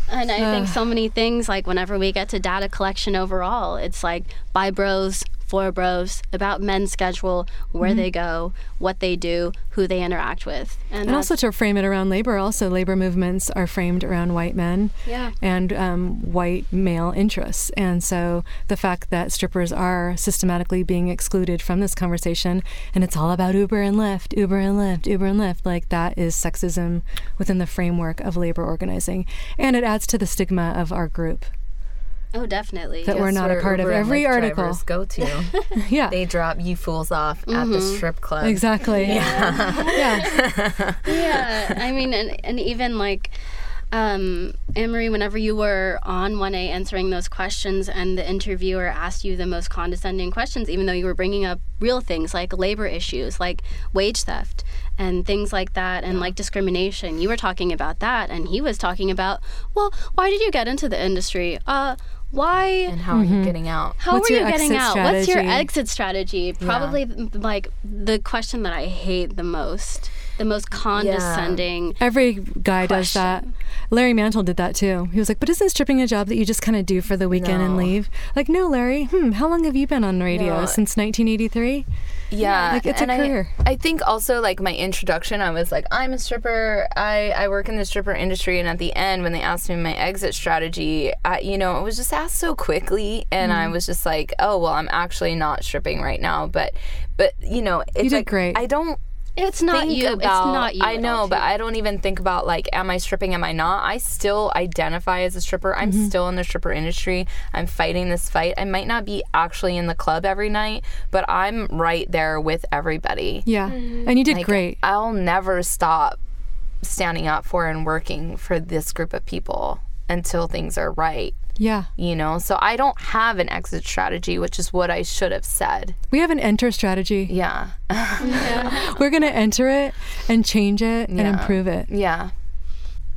And I think so many things, like whenever we get to data collection overall, it's like by bros, for bros, about men's schedule, where Mm-hmm. they go, what they do, who they interact with. And also to frame it around labor, also labor movements are framed around white men yeah. and um, white male interests. And so the fact that strippers are systematically being excluded from this conversation and it's all about Uber and Lyft, Uber and Lyft, Uber and Lyft, like that is sexism within the framework of labor organizing. And it adds to the stigma of our group. Oh, definitely. That we're Guess not a part of Uber and every Lyft article. Go to. Yeah. they drop you fools off at the strip club. Exactly. Yeah. yeah. yeah, I mean, and, and even like, um, Anne Marie, whenever you were on 1A answering those questions and the interviewer asked you the most condescending questions, even though you were bringing up real things like labor issues, like wage theft and things like that, and like discrimination, you were talking about that, and he was talking about, well, why did you get into the industry? Uh, why? And how are you mm-hmm. getting out? How What's are you getting exit out? What's your exit strategy? Probably like the question that I hate the most, the most condescending. Every guy does that. Larry Mantle did that too. He was like, "But isn't stripping a job that you just kind of do for the weekend and leave?" Like, no, Larry. Hmm. How long have you been on radio? No. Since 1983. Yeah, Like, it's a and I- career. I, think also like my introduction, I was like, I'm a stripper. I I work in the stripper industry, and at the end, when they asked me my exit strategy, I, you know, it was just asked so quickly, and Mm-hmm. I was just like, oh well, I'm actually not stripping right now, but but you know, it's did like, great. I don't It's not think you. about. it's not you. I know, but too. I don't even think about like, am I stripping? Am I not? I still identify as a stripper. I'm Mm-hmm. still in the stripper industry. I'm fighting this fight. I might not be actually in the club every night, but I'm right there with everybody. Yeah. And you did Like, great. I'll never stop standing up for and working for this group of people until things are right. Yeah. You know, so I don't have an exit strategy, which is what I should have said. We have an enter strategy. Yeah. We're gonna enter it and change it and improve it. Yeah.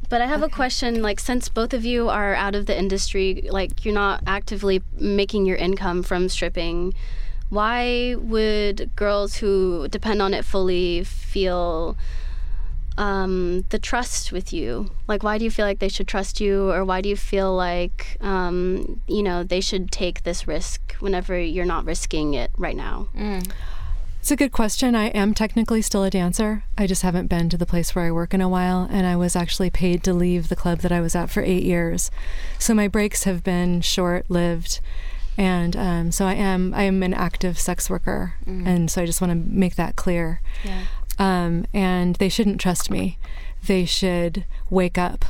But I have a question. Like, since both of you are out of the industry, like you're not actively making your income from stripping, why would girls who depend on it fully feel um, the trust with you? Like, why do you feel like they should trust you, or why do you feel like um, you know they should take this risk whenever you're not risking it right now? It's a good question. I am technically still a dancer. I just haven't been to the place where I work in a while, and I was actually paid to leave the club that I was at for eight years. So my breaks have been short-lived, and um, so I am I am an active sex worker, and so I just want to make that clear. Yeah. Um, and they shouldn't trust me. They should wake up.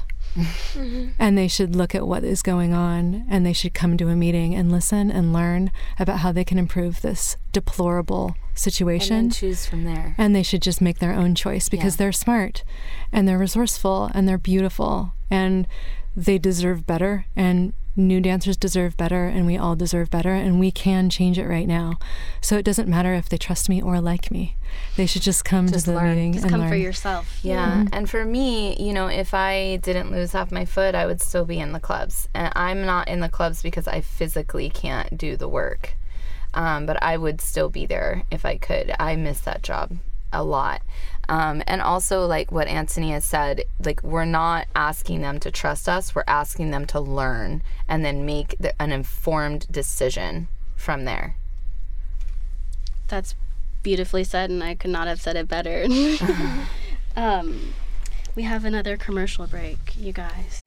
And they should look at what is going on and they should come to a meeting and listen and learn about how they can improve this deplorable situation And choose from there. and they should just make their own choice because Yeah. they're smart and they're resourceful and they're beautiful and they deserve better and new dancers deserve better and we all deserve better and we can change it right now so it doesn't matter if they trust me or like me they should just come Just to the learn. meeting Just and come learn for yourself. Yeah. And for me, you know, if I didn't lose half my foot, I would still be in the clubs. And I'm not in the clubs because I physically can't do the work. Um, but I would still be there if I could. I miss that job a lot. Um, and also, like what Antonia has said, like we're not asking them to trust us, we're asking them to learn and then make the, an informed decision from there. That's beautifully said, and I could not have said it better. um, we have another commercial break, you guys.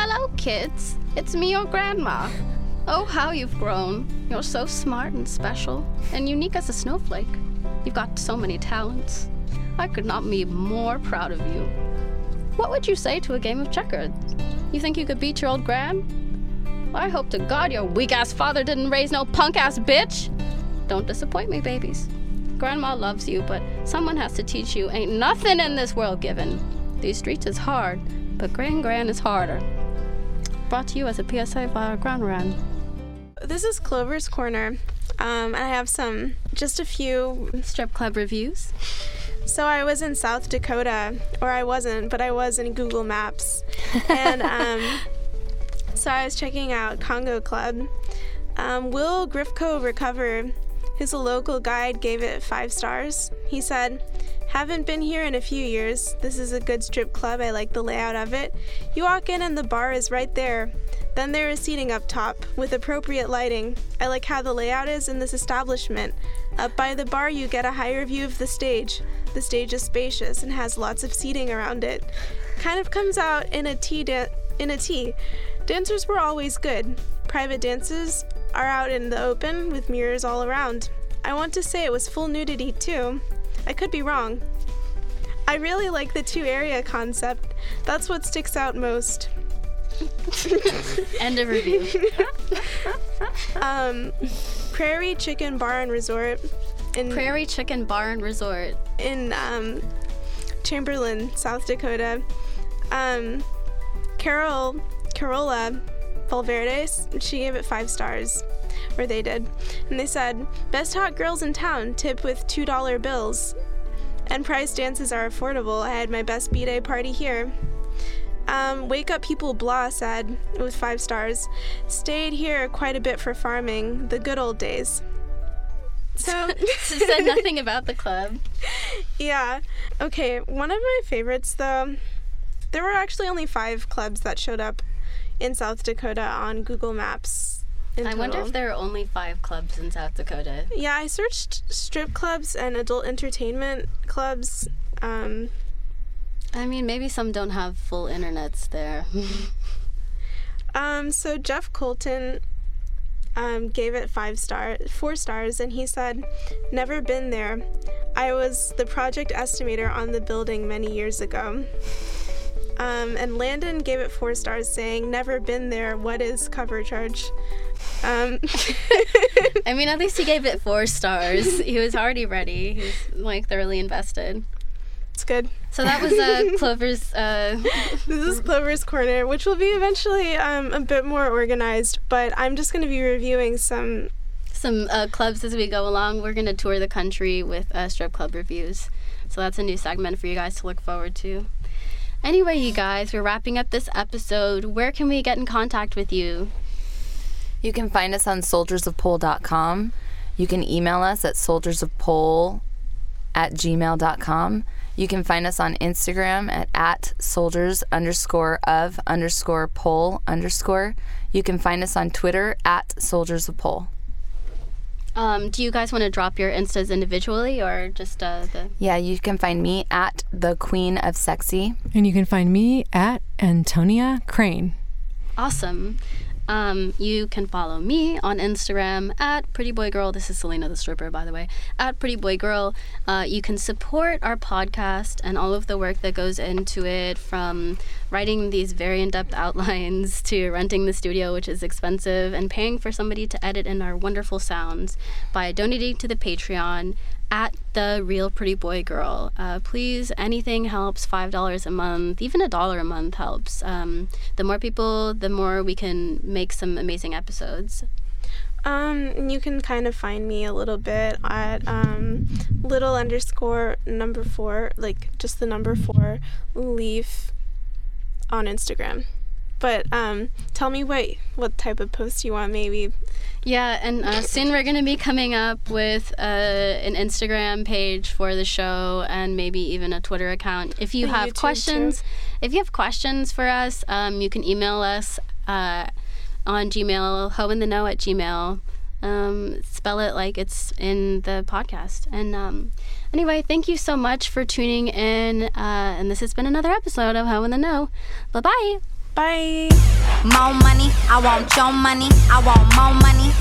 Hello, kids. It's me, your grandma. Oh, how you've grown. You're so smart and special, and unique as a snowflake. You've got so many talents. I could not be more proud of you. What would you say to a game of checkers? You think you could beat your old gran? I hope to God your weak ass father didn't raise no punk ass bitch. Don't disappoint me, babies. Grandma loves you, but someone has to teach you ain't nothing in this world given. These streets is hard, but Grand Grand is harder. Brought to you as a PSA via Grand Ran. This is Clover's Corner. Um, and I have some, just a few. Strip club reviews. So I was in South Dakota, or I wasn't, but I was in Google Maps. And um, so I was checking out Congo Club. Um, will Grifco recover? His local guide gave it five stars. He said, Haven't been here in a few years. This is a good strip club. I like the layout of it. You walk in and the bar is right there. Then there is seating up top with appropriate lighting. I like how the layout is in this establishment. Up by the bar, you get a higher view of the stage. The stage is spacious and has lots of seating around it. Kind of comes out in a T da- in a T. Dancers were always good. Private dances are out in the open with mirrors all around. I want to say it was full nudity too. I could be wrong. I really like the two area concept. That's what sticks out most. End of review. Um, Prairie Chicken Bar and Resort in Prairie Chicken Bar and Resort. in um, Chamberlain, South Dakota. Um, Carol Carola Valverdes, she gave it five stars, or they did, and they said best hot girls in town. Tip with two dollar bills, and price dances are affordable. I had my best b day party here. Um, Wake Up People Blah said, with five stars, stayed here quite a bit for farming, the good old days. So, Said nothing about the club. yeah. Okay, one of my favorites though, there were actually only five clubs that showed up in South Dakota on Google Maps. in I wonder if there are only five clubs in South Dakota. Yeah, I searched strip clubs and adult entertainment clubs. Um, I mean, maybe some don't have full internets there. um, so Jeff Colton um, gave it five star, four stars, and he said, "Never been there. I was the project estimator on the building many years ago." Um, and Landon gave it four stars, saying, "Never been there. What is cover charge?" Um, I mean, at least he gave it four stars. He was already ready. He's like thoroughly invested. It's good. So that was uh, Clover's. Uh, This is Clover's Corner, which will be eventually um, a bit more organized, but I'm just going to be reviewing some. some uh, clubs as we go along. We're gonna tour the country with uh, strip club reviews. So that's a new segment for you guys to look forward to. Anyway, you guys, we're wrapping up this episode. Where can we get in contact with you? You can find us on soldiersofpole.com. You can email us at soldiersofpole at gmail.com. You can find us on Instagram at, at soldiers underscore of underscore pole underscore. You can find us on Twitter at soldiers of pole. Um, do you guys want to drop your instas individually or just uh, the? Yeah, you can find me at the Queen of Sexy. And you can find me at Antonia Crane. Awesome. Um, you can follow me on Instagram at Pretty Boy Girl. This is Selena the stripper, by the way. At Pretty Boy Girl. Uh, you can support our podcast and all of the work that goes into it, from writing these very in-depth outlines to renting the studio, which is expensive, and paying for somebody to edit in our wonderful sounds by donating to the Patreon at the real pretty boy girl. Uh, please anything helps. Five dollars a month even a dollar a month helps. Um, the more people the more we can make some amazing episodes. Um, you can kind of find me a little bit at um, little underscore number four, like just the number four leaf on Instagram. But um, tell me what what type of post you want, maybe. yeah and uh, soon we're going to be coming up with uh, an instagram page for the show and maybe even a twitter account. If you have YouTube, too. questions if you have questions for us um, you can email us uh, on gmail ho in the know at gmail. Um, spell it like it's in the podcast. And um, anyway thank you so much for tuning in uh, and this has been another episode of ho in the know. Bye bye Bye. More money, I want your money, I want more money.